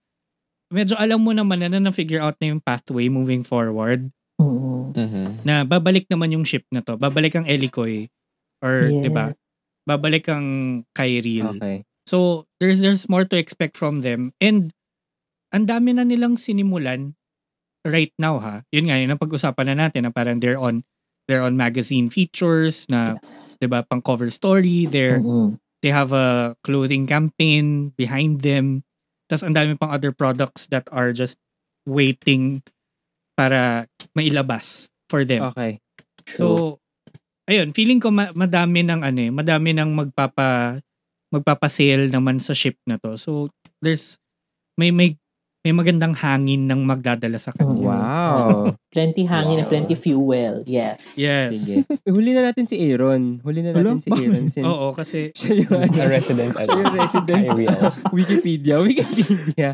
[SPEAKER 5] Medyo alam mo naman na na-figure out na yung pathway moving forward
[SPEAKER 2] Mm.
[SPEAKER 4] Mhm.
[SPEAKER 5] na babalik naman yung ship na to. Babalik ang Elikoy or
[SPEAKER 2] Yes.
[SPEAKER 5] 'di ba? Babalik ang Kyril.
[SPEAKER 1] Okay.
[SPEAKER 5] So, there's there's more to expect from them. And ang dami na nilang sinimulan right now ha. Yun nga, yun ang pag-usapan na natin na parang they're on they're on magazine features na
[SPEAKER 2] Yes.
[SPEAKER 5] 'di ba, pang cover story, they're
[SPEAKER 2] Mm-mm.
[SPEAKER 5] they have a clothing campaign behind them. Tapos ang dami pang other products that are just waiting para mailabas for them.
[SPEAKER 1] Okay.
[SPEAKER 5] So, ayun, feeling ko ma- madami ng ano eh, madami ng magpapa magpapa-sale naman sa ship na to. So, there's may may may magandang hangin ng magdadala sa kanya.
[SPEAKER 2] Mm.
[SPEAKER 1] Wow.
[SPEAKER 2] Plenty hangin,
[SPEAKER 4] Wow.
[SPEAKER 2] plenty fuel. Yes.
[SPEAKER 5] Yes.
[SPEAKER 1] Sige. Huli na natin si Aaron. Huli na natin
[SPEAKER 3] Wala,
[SPEAKER 1] si Aaron since
[SPEAKER 5] Oo, kasi
[SPEAKER 1] siya yung
[SPEAKER 4] A resident.
[SPEAKER 1] Siya yung resident. Wikipedia. Wikipedia.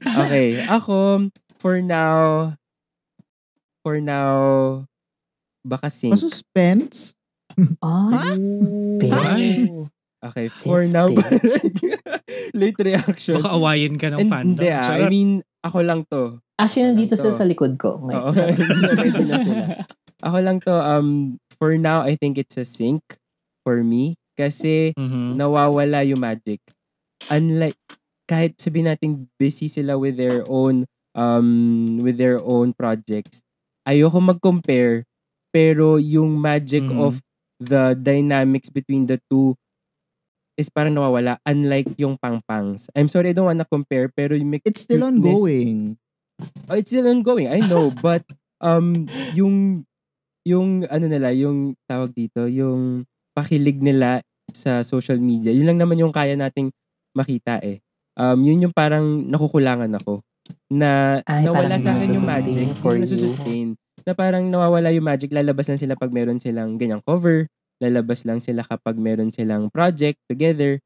[SPEAKER 1] Okay. Ako, for now, for now, baka sync.
[SPEAKER 3] Masuspense?
[SPEAKER 2] Ah,
[SPEAKER 5] Ay.
[SPEAKER 1] Okay, for
[SPEAKER 2] It's
[SPEAKER 1] now, late reaction.
[SPEAKER 5] baka awayin ka ng
[SPEAKER 1] And-
[SPEAKER 5] fandom.
[SPEAKER 1] Hindi ah, I
[SPEAKER 5] Charot.
[SPEAKER 1] mean, ako lang to.
[SPEAKER 2] actually, nandito
[SPEAKER 1] Ito.
[SPEAKER 2] sila sa likod ko.
[SPEAKER 1] Oo,
[SPEAKER 2] Ngayon.
[SPEAKER 1] ready na sila. Ako lang to, um, for now, I think it's a sync for me. Kasi,
[SPEAKER 5] Mhm.
[SPEAKER 1] nawawala yung magic. Unlike, kahit sabihin natin busy sila with their own, um, with their own projects, ayoko mag-compare, pero yung magic
[SPEAKER 5] Mhm.
[SPEAKER 1] of the dynamics between the two is parang nawawala. Unlike yung pang-pangs. I'm sorry, I don't wanna compare, pero yung
[SPEAKER 3] It's still
[SPEAKER 1] cuteness-
[SPEAKER 3] ongoing.
[SPEAKER 1] Oh, it's still ongoing. I know, but um yung yung ano nila, yung tawag dito, yung pakilig nila sa social media. Yun lang naman yung kaya nating makita eh. Um yun yung parang nakukulangan ako na
[SPEAKER 2] Ay,
[SPEAKER 1] nawala
[SPEAKER 2] parang
[SPEAKER 1] sa akin yung magic
[SPEAKER 2] for
[SPEAKER 1] Hindi
[SPEAKER 2] you.
[SPEAKER 1] nasusustain. na parang nawawala yung magic lalabas lang sila pag meron silang ganyang cover lalabas lang sila kapag meron silang project together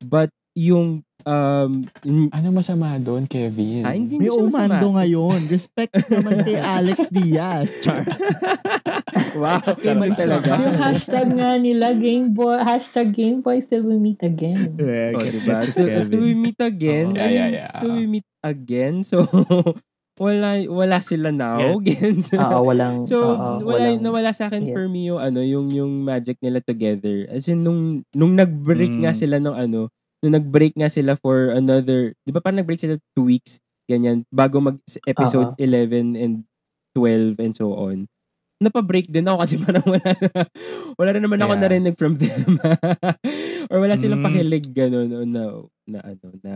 [SPEAKER 1] but yung um yung-
[SPEAKER 4] Ano masama doon, Kevin?
[SPEAKER 1] ah, hindi
[SPEAKER 3] May
[SPEAKER 1] siya masama.
[SPEAKER 3] umando ngayon. Respect naman kay Alex Diaz. Char.
[SPEAKER 1] wow
[SPEAKER 3] Maisa.
[SPEAKER 1] talaga
[SPEAKER 2] yung hashtag nga nila, Game Boy, hashtag Game Boy still we meet again.
[SPEAKER 3] Yeah,
[SPEAKER 1] Oh, diba? So, do we meet again?
[SPEAKER 4] Oh,
[SPEAKER 1] I
[SPEAKER 4] yeah,
[SPEAKER 1] mean,
[SPEAKER 4] yeah, yeah.
[SPEAKER 1] Do we meet again? So, wala wala sila now. Again.
[SPEAKER 2] Oo, walang,
[SPEAKER 1] so,
[SPEAKER 2] oo,
[SPEAKER 1] wala,
[SPEAKER 2] walang,
[SPEAKER 1] nawala sa akin
[SPEAKER 2] yeah.
[SPEAKER 1] for me yung ano, yung yung magic nila together. As in, nung, nung nag-break
[SPEAKER 5] Mm.
[SPEAKER 1] nga sila nung ano, nung nag-break nga sila for another, di ba parang nag-break sila two weeks, ganyan, bago mag episode 11 and 12 and so on. Napa-break din ako kasi parang wala na, wala na naman ako
[SPEAKER 4] Yeah.
[SPEAKER 1] narinig from them. Or wala silang
[SPEAKER 5] Mm.
[SPEAKER 1] pakilig gano'n o na, na ano, na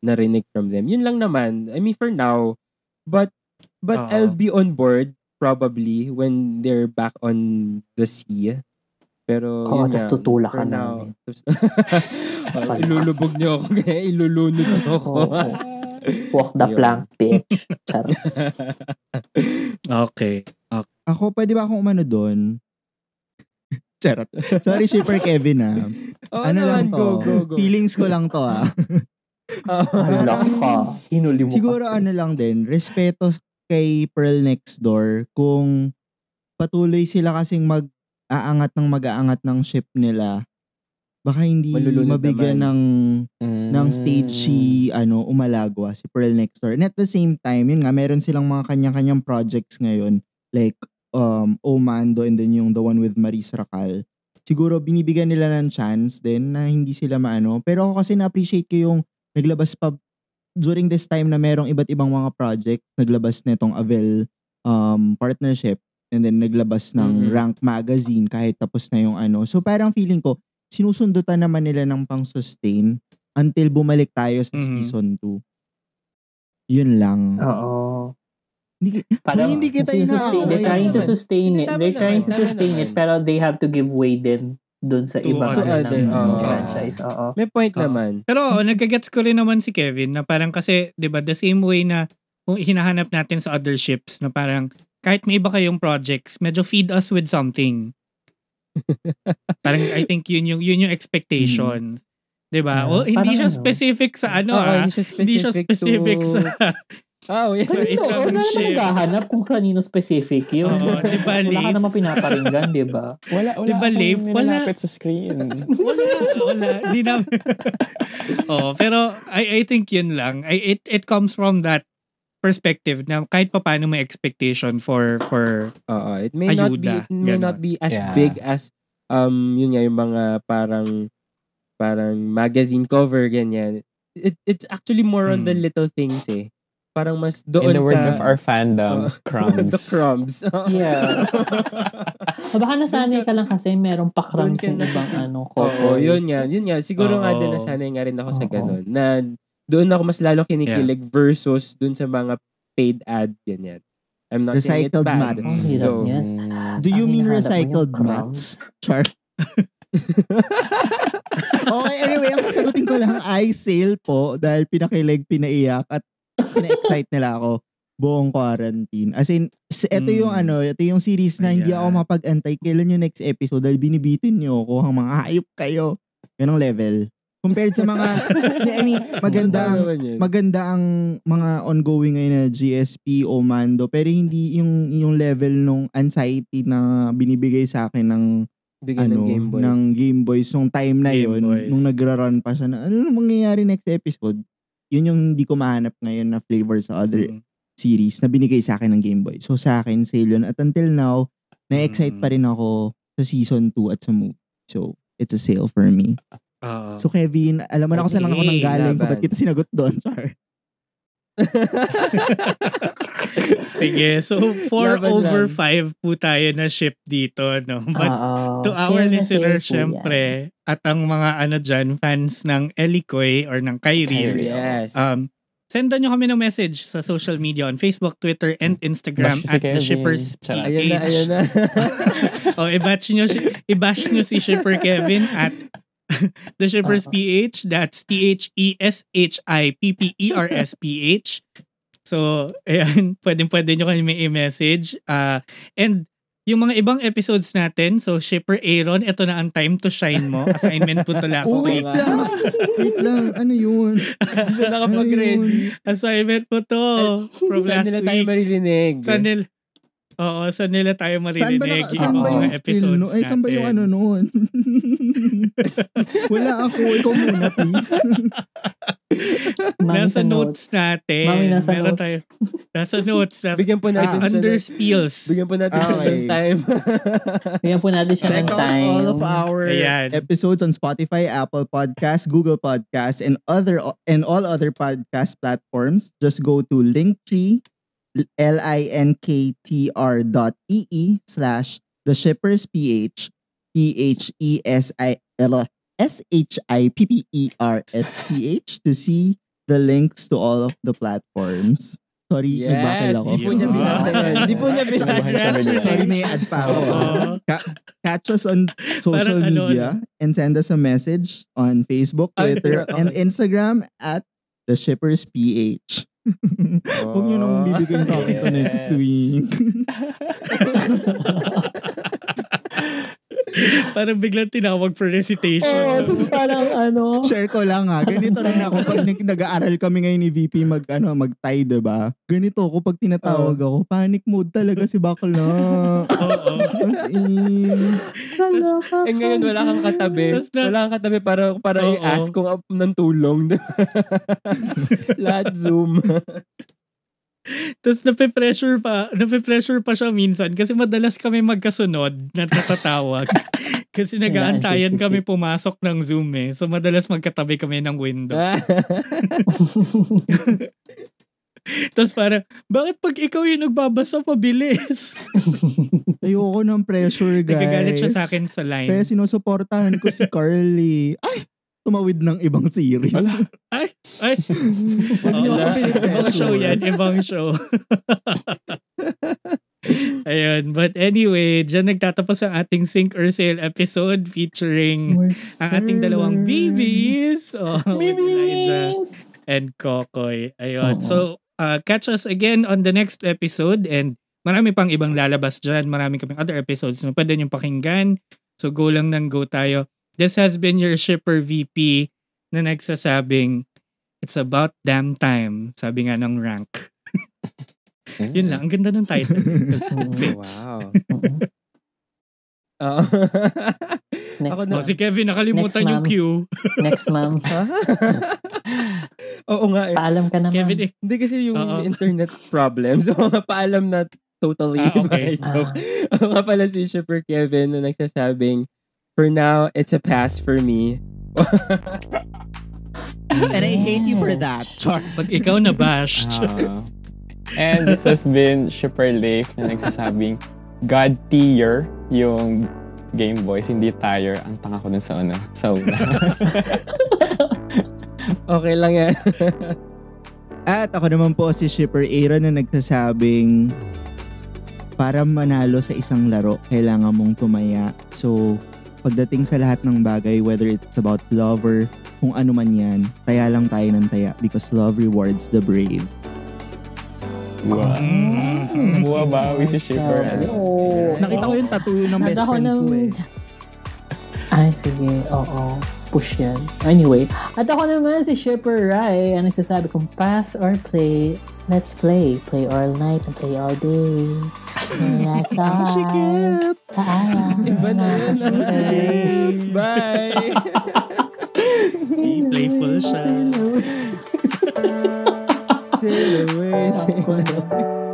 [SPEAKER 1] narinig from them. Yun lang naman. I mean, for now. But, but
[SPEAKER 5] Oo.
[SPEAKER 1] I'll be on board probably when they're back on the sea. Pero
[SPEAKER 2] Oo,
[SPEAKER 1] yun
[SPEAKER 2] tutulak
[SPEAKER 1] for
[SPEAKER 2] ka
[SPEAKER 1] now,
[SPEAKER 2] namin.
[SPEAKER 1] tas- Oh, ilulubog niyo ako ilulunod niyo ako.
[SPEAKER 2] Oo. Walk the plank, bitch. Charot.
[SPEAKER 5] Okay.
[SPEAKER 3] Ako, pwede ba akong umano doon? Charot. Sorry, Shipper Kevin ah.
[SPEAKER 1] Oo
[SPEAKER 3] ano lang
[SPEAKER 1] naman,
[SPEAKER 3] to?
[SPEAKER 1] go, go, go.
[SPEAKER 3] Feelings ko lang to ah.
[SPEAKER 2] Hala ka. Hinuli mo
[SPEAKER 3] Siguro
[SPEAKER 2] kasi.
[SPEAKER 3] ano lang din, respeto kay Pearl Next Door kung patuloy sila kasing mag-aangat ng mag-aangat ng ship nila. Baka hindi
[SPEAKER 1] Malulunod
[SPEAKER 3] mabigyan
[SPEAKER 1] naman.
[SPEAKER 3] ng ng stage si ano umalagwa si Pearl Next Door. And at the same time, yun nga meron silang mga kanya-kanyang projects ngayon like um Omando and then yung the one with Maris Racal. Siguro binibigyan nila ng chance din na hindi sila maano. Pero ako kasi na-appreciate ko yung naglabas pa during this time na merong iba't ibang mga project, naglabas nitong Avel um, partnership and then naglabas ng
[SPEAKER 1] Mhm.
[SPEAKER 3] Rank Magazine kahit tapos na yung ano. So parang feeling ko, sinusundutan naman nila ng pang-sustain until bumalik tayo sa
[SPEAKER 5] Mhm.
[SPEAKER 3] season 2. Yun lang.
[SPEAKER 2] Oo.
[SPEAKER 3] Hindi,
[SPEAKER 2] Parang
[SPEAKER 3] hindi kita
[SPEAKER 2] sustain, they're trying to sustain
[SPEAKER 1] Hindi,
[SPEAKER 2] it. They're trying to sustain it pero they have to give way din dun sa
[SPEAKER 5] To other
[SPEAKER 1] things.
[SPEAKER 2] ng
[SPEAKER 1] Oo.
[SPEAKER 2] franchise. Oo.
[SPEAKER 1] May point naman.
[SPEAKER 5] Pero oo, nagkagets ko rin naman si Kevin na parang kasi, di ba, the same way na kung hinahanap natin sa other ships na parang kahit may iba kayong projects, medyo feed us with something. parang I think yun yung, yun yung expectations. Di ba?
[SPEAKER 2] Yeah.
[SPEAKER 5] O, hindi
[SPEAKER 2] Parang
[SPEAKER 5] siya
[SPEAKER 2] ano?
[SPEAKER 5] specific sa ano
[SPEAKER 1] Oo,
[SPEAKER 5] ah.
[SPEAKER 1] hindi siya
[SPEAKER 5] Hindi siya
[SPEAKER 1] specific,
[SPEAKER 5] specific
[SPEAKER 1] to...
[SPEAKER 5] sa...
[SPEAKER 1] Oh, yeah.
[SPEAKER 5] Sa
[SPEAKER 2] Kanino?
[SPEAKER 5] isang
[SPEAKER 2] Wala naman naghahanap kung kanino specific yun.
[SPEAKER 5] Oo, di ba,
[SPEAKER 2] Wala ka naman pinaparinggan, di ba?
[SPEAKER 4] Wala, wala
[SPEAKER 5] Di ba,
[SPEAKER 4] akong
[SPEAKER 5] Leif? Wala.
[SPEAKER 4] sa screen.
[SPEAKER 5] wala, wala. Di na... oh, pero I, I think yun lang. I, it, it comes from that perspective na kahit pa paano may expectation for for
[SPEAKER 1] Oo, it may not be
[SPEAKER 5] Ayuda,
[SPEAKER 1] it may
[SPEAKER 5] ganon.
[SPEAKER 1] not be as
[SPEAKER 4] Yeah.
[SPEAKER 1] big as um yun nga yung mga parang parang magazine cover ganyan. It it's actually more on the
[SPEAKER 5] Hmm.
[SPEAKER 1] little things eh. Parang mas doon
[SPEAKER 4] In the words
[SPEAKER 1] ka-
[SPEAKER 4] of our
[SPEAKER 1] Oo.
[SPEAKER 4] fandom, crumbs.
[SPEAKER 1] the crumbs.
[SPEAKER 2] Yeah. O baka nasanay ka lang kasi merong pa-crumbs yung
[SPEAKER 1] na-
[SPEAKER 2] ibang ano,
[SPEAKER 1] Oo,
[SPEAKER 2] couple.
[SPEAKER 1] yun nga, yun nga. Siguro nga din
[SPEAKER 5] Oo.
[SPEAKER 1] nasanay nga rin ako sa
[SPEAKER 2] Oo.
[SPEAKER 1] ganun. Na doon ako mas lalo kinikilig versus doon sa mga paid ad ganyan. I'm not saying it's
[SPEAKER 3] Recycled
[SPEAKER 1] bad.
[SPEAKER 3] mats.
[SPEAKER 2] Hirap
[SPEAKER 1] So.
[SPEAKER 4] Mm.
[SPEAKER 3] Do you
[SPEAKER 2] Ang
[SPEAKER 3] mean recycled mats? Char. okay, anyway, ang sagutin ko lang ay sale po dahil pinakilig, pinaiyak at pina-excite nila ako buong quarantine. As in, ito yung
[SPEAKER 5] Mm.
[SPEAKER 3] ano, ito yung series na hindi
[SPEAKER 5] Ayan.
[SPEAKER 3] ako mapag-antay kailan yung next episode dahil binibitin niyo ako ang mga hayop kayo. Ganong level. Compared sa mga, I mean, maganda ang, maganda ang mga ongoing ngayon na GSP o Mando pero hindi yung yung level nung anxiety na binibigay sa akin ng
[SPEAKER 1] Bigyan
[SPEAKER 3] ano
[SPEAKER 1] ng Game Boy.
[SPEAKER 3] ng Game Boys nung time na
[SPEAKER 5] Game
[SPEAKER 3] yon
[SPEAKER 5] Boys.
[SPEAKER 3] nung nagra-run pa siya na ano na mangyayari next episode yun yung hindi ko mahanap ngayon na flavor sa other
[SPEAKER 5] Mm.
[SPEAKER 3] series na binigay sa akin ng Game Boy so sa akin sale yun at until now na-excite
[SPEAKER 5] Mm.
[SPEAKER 3] pa rin ako sa season 2 at sa movie so it's a sale for me
[SPEAKER 5] Oo.
[SPEAKER 3] so Kevin alam mo na kung saan lang ako
[SPEAKER 5] Okay,
[SPEAKER 3] nang galing kung
[SPEAKER 1] laban.
[SPEAKER 3] ba't kita sinagot doon Char
[SPEAKER 5] Sige, so 4
[SPEAKER 1] Laban
[SPEAKER 5] over
[SPEAKER 1] lang.
[SPEAKER 5] 5 po tayo na ship dito, no? But
[SPEAKER 2] Oo.
[SPEAKER 5] to our
[SPEAKER 2] po yan.
[SPEAKER 5] syempre, at ang mga ano dyan, fans ng Elikoy or ng Kyrie,
[SPEAKER 4] Kyrie.
[SPEAKER 1] Yes.
[SPEAKER 5] um, sendan nyo kami ng message sa social media on Facebook, Twitter, and Instagram
[SPEAKER 4] Bash si
[SPEAKER 5] at The
[SPEAKER 4] Kevin.
[SPEAKER 5] Shippers
[SPEAKER 4] Charot.
[SPEAKER 1] ayun na, ayun na.
[SPEAKER 5] o, i-bash nyo, si- i-bash nyo si Shipper Kevin at The Shippers
[SPEAKER 2] Oo.
[SPEAKER 5] PH. That's E T-H-E-S-H-I-P-P-E-R-S-P-H. So, ayan, pwede-pwede nyo kami may i-message. Ah, and yung mga ibang episodes natin, so Shipper Aaron, ito na ang time to shine mo. Assignment po tula
[SPEAKER 3] oh
[SPEAKER 5] ko.
[SPEAKER 3] wait
[SPEAKER 1] nga.
[SPEAKER 3] lang wait lang ano yun
[SPEAKER 1] Hindi siya nakapag-ready.
[SPEAKER 5] Assignment po to. From
[SPEAKER 1] Saan
[SPEAKER 5] last
[SPEAKER 1] nila tayo maririnig?
[SPEAKER 5] Saan nila, oo, saan nila tayo
[SPEAKER 3] Saan ba,
[SPEAKER 5] maririnig
[SPEAKER 3] na, saan ba yung no? Ay, saan ba yung ano noon? Wala ako. Ikaw muna, please.
[SPEAKER 2] Mami
[SPEAKER 5] Nasa
[SPEAKER 2] sa
[SPEAKER 5] notes natin.
[SPEAKER 2] Mami nasa
[SPEAKER 5] Meron
[SPEAKER 2] notes.
[SPEAKER 5] tayo. Nasa notes. Nasa,
[SPEAKER 1] Bigyan po natin siya
[SPEAKER 5] under spills.
[SPEAKER 1] bigyan po natin siya
[SPEAKER 3] Okay.
[SPEAKER 1] ng time.
[SPEAKER 2] Bigyan po natin siya
[SPEAKER 3] Check
[SPEAKER 2] ng
[SPEAKER 3] out
[SPEAKER 2] time.
[SPEAKER 3] all of our
[SPEAKER 5] Ayan.
[SPEAKER 3] episodes on Spotify, Apple Podcasts, Google Podcasts, and other and all other podcast platforms. Just go to linktree l-i-n-k-t-r dot e-e slash the shippers ph p-h-e-s-i-l S-H-I-P-P-E-R-S-P-H to see the links to all of the platforms. Sorry,
[SPEAKER 1] Yes,
[SPEAKER 3] nagbakal ako.
[SPEAKER 1] di po niya binasa yun. Di po niya binasa.
[SPEAKER 3] Sorry, may ad pa ako. Ka- catch us on social
[SPEAKER 5] Parang ano,
[SPEAKER 3] media and send us a message on Facebook,
[SPEAKER 1] ah,
[SPEAKER 3] Twitter,
[SPEAKER 1] okay.
[SPEAKER 3] and Instagram at The Shippers PH. Huwag nyo nang bibigay sa akin to next
[SPEAKER 4] Yes.
[SPEAKER 3] week.
[SPEAKER 5] Parang biglang tinawag for recitation.
[SPEAKER 2] Oo, tapos parang ano,
[SPEAKER 3] Share ko lang ha. Ganito rin ako pag nag- nag-aaral kami ngayon ni VP mag, ano, mag-tie, diba? Ganito ako pag tinatawag ako. Panic mode talaga si bakla.
[SPEAKER 5] Oo.
[SPEAKER 3] As in.
[SPEAKER 1] Eh ngayon wala kang katabi.
[SPEAKER 5] Na-
[SPEAKER 1] wala kang katabi para para
[SPEAKER 5] Oo.
[SPEAKER 1] i-ask kung uh, ng tulong. Lahat Zoom.
[SPEAKER 5] Tapos nape-pressure pa, nape-pressure pa siya minsan kasi madalas kami magkasunod na natatawag. kasi nag-aantayan kami pumasok ng Zoom eh. So madalas magkatabi kami ng window. Tapos para, bakit pag ikaw yung nagbabasa, pabilis?
[SPEAKER 3] Ayoko ng pressure, guys.
[SPEAKER 5] Nagagalit siya sa akin sa line.
[SPEAKER 3] Kaya sinusuportahan ko si Carly. Ay! Tumawid ng ibang series.
[SPEAKER 4] Wala.
[SPEAKER 5] Ay!
[SPEAKER 3] Ako
[SPEAKER 5] Wala. Ibang show yan, ibang show. Ayun, but anyway, dyan nagtatapos ang ating Sink or Sail episode featuring ang ating dalawang babies. Oh, Elijah and Kokoy. Ayun.
[SPEAKER 2] Oo.
[SPEAKER 5] So, uh, catch us again on the next episode and marami pang ibang lalabas dyan. Marami kaming other episodes na pwede nyo pakinggan. So, go lang ng go tayo. This has been your shipper VP na nagsasabing, it's about damn time. Sabi nga ng rank. Yun lang. Ang ganda ng title.
[SPEAKER 1] wow.
[SPEAKER 2] Mm-mm.
[SPEAKER 1] Oo.
[SPEAKER 2] Next
[SPEAKER 1] Ako
[SPEAKER 5] oh,
[SPEAKER 1] na.
[SPEAKER 5] si Kevin nakalimutan
[SPEAKER 2] Next,
[SPEAKER 5] yung cue.
[SPEAKER 2] Next, ma'am.
[SPEAKER 1] Oo nga eh.
[SPEAKER 2] Paalam ka naman.
[SPEAKER 5] Kevin, eh,
[SPEAKER 1] Hindi kasi yung
[SPEAKER 5] Oo.
[SPEAKER 1] internet problem. So, paalam na totally
[SPEAKER 5] Ah, okay.
[SPEAKER 1] by joke. Ako nga pala si Shipper Kevin na nagsasabing, For now, it's a pass for me.
[SPEAKER 3] And I hate you for that. Char.
[SPEAKER 5] pag ikaw na bashed.
[SPEAKER 4] Ah. and this has been Shipper Lake na nagsasabing God tier yung Game Boys, hindi tire. Ang tanga ko dun sa ano, sa una.
[SPEAKER 1] Okay lang yan.
[SPEAKER 3] At ako naman po si Shipper Aaron na nagsasabing para manalo sa isang laro, kailangan mong tumaya. So, pagdating sa lahat ng bagay, whether it's about love or kung ano man yan, taya lang tayo ng taya because love rewards the brave.
[SPEAKER 4] Wow.
[SPEAKER 5] Mm.
[SPEAKER 4] Buwabawi si Shipper.
[SPEAKER 2] Oo.
[SPEAKER 3] Nakita ko yung tattoo ng best friend
[SPEAKER 2] ng...
[SPEAKER 3] ko eh.
[SPEAKER 2] Ay, sige. Oo. Push yan. Anyway, at ako naman si Shipper Rai ang nagsasabi kong pass or play, Let's play. Play all night and play all day.
[SPEAKER 3] Ang sikip!
[SPEAKER 1] Iba na yun.
[SPEAKER 2] Ah. Thanks.
[SPEAKER 1] Bye!
[SPEAKER 5] Be playful siya. Sail away, sail away.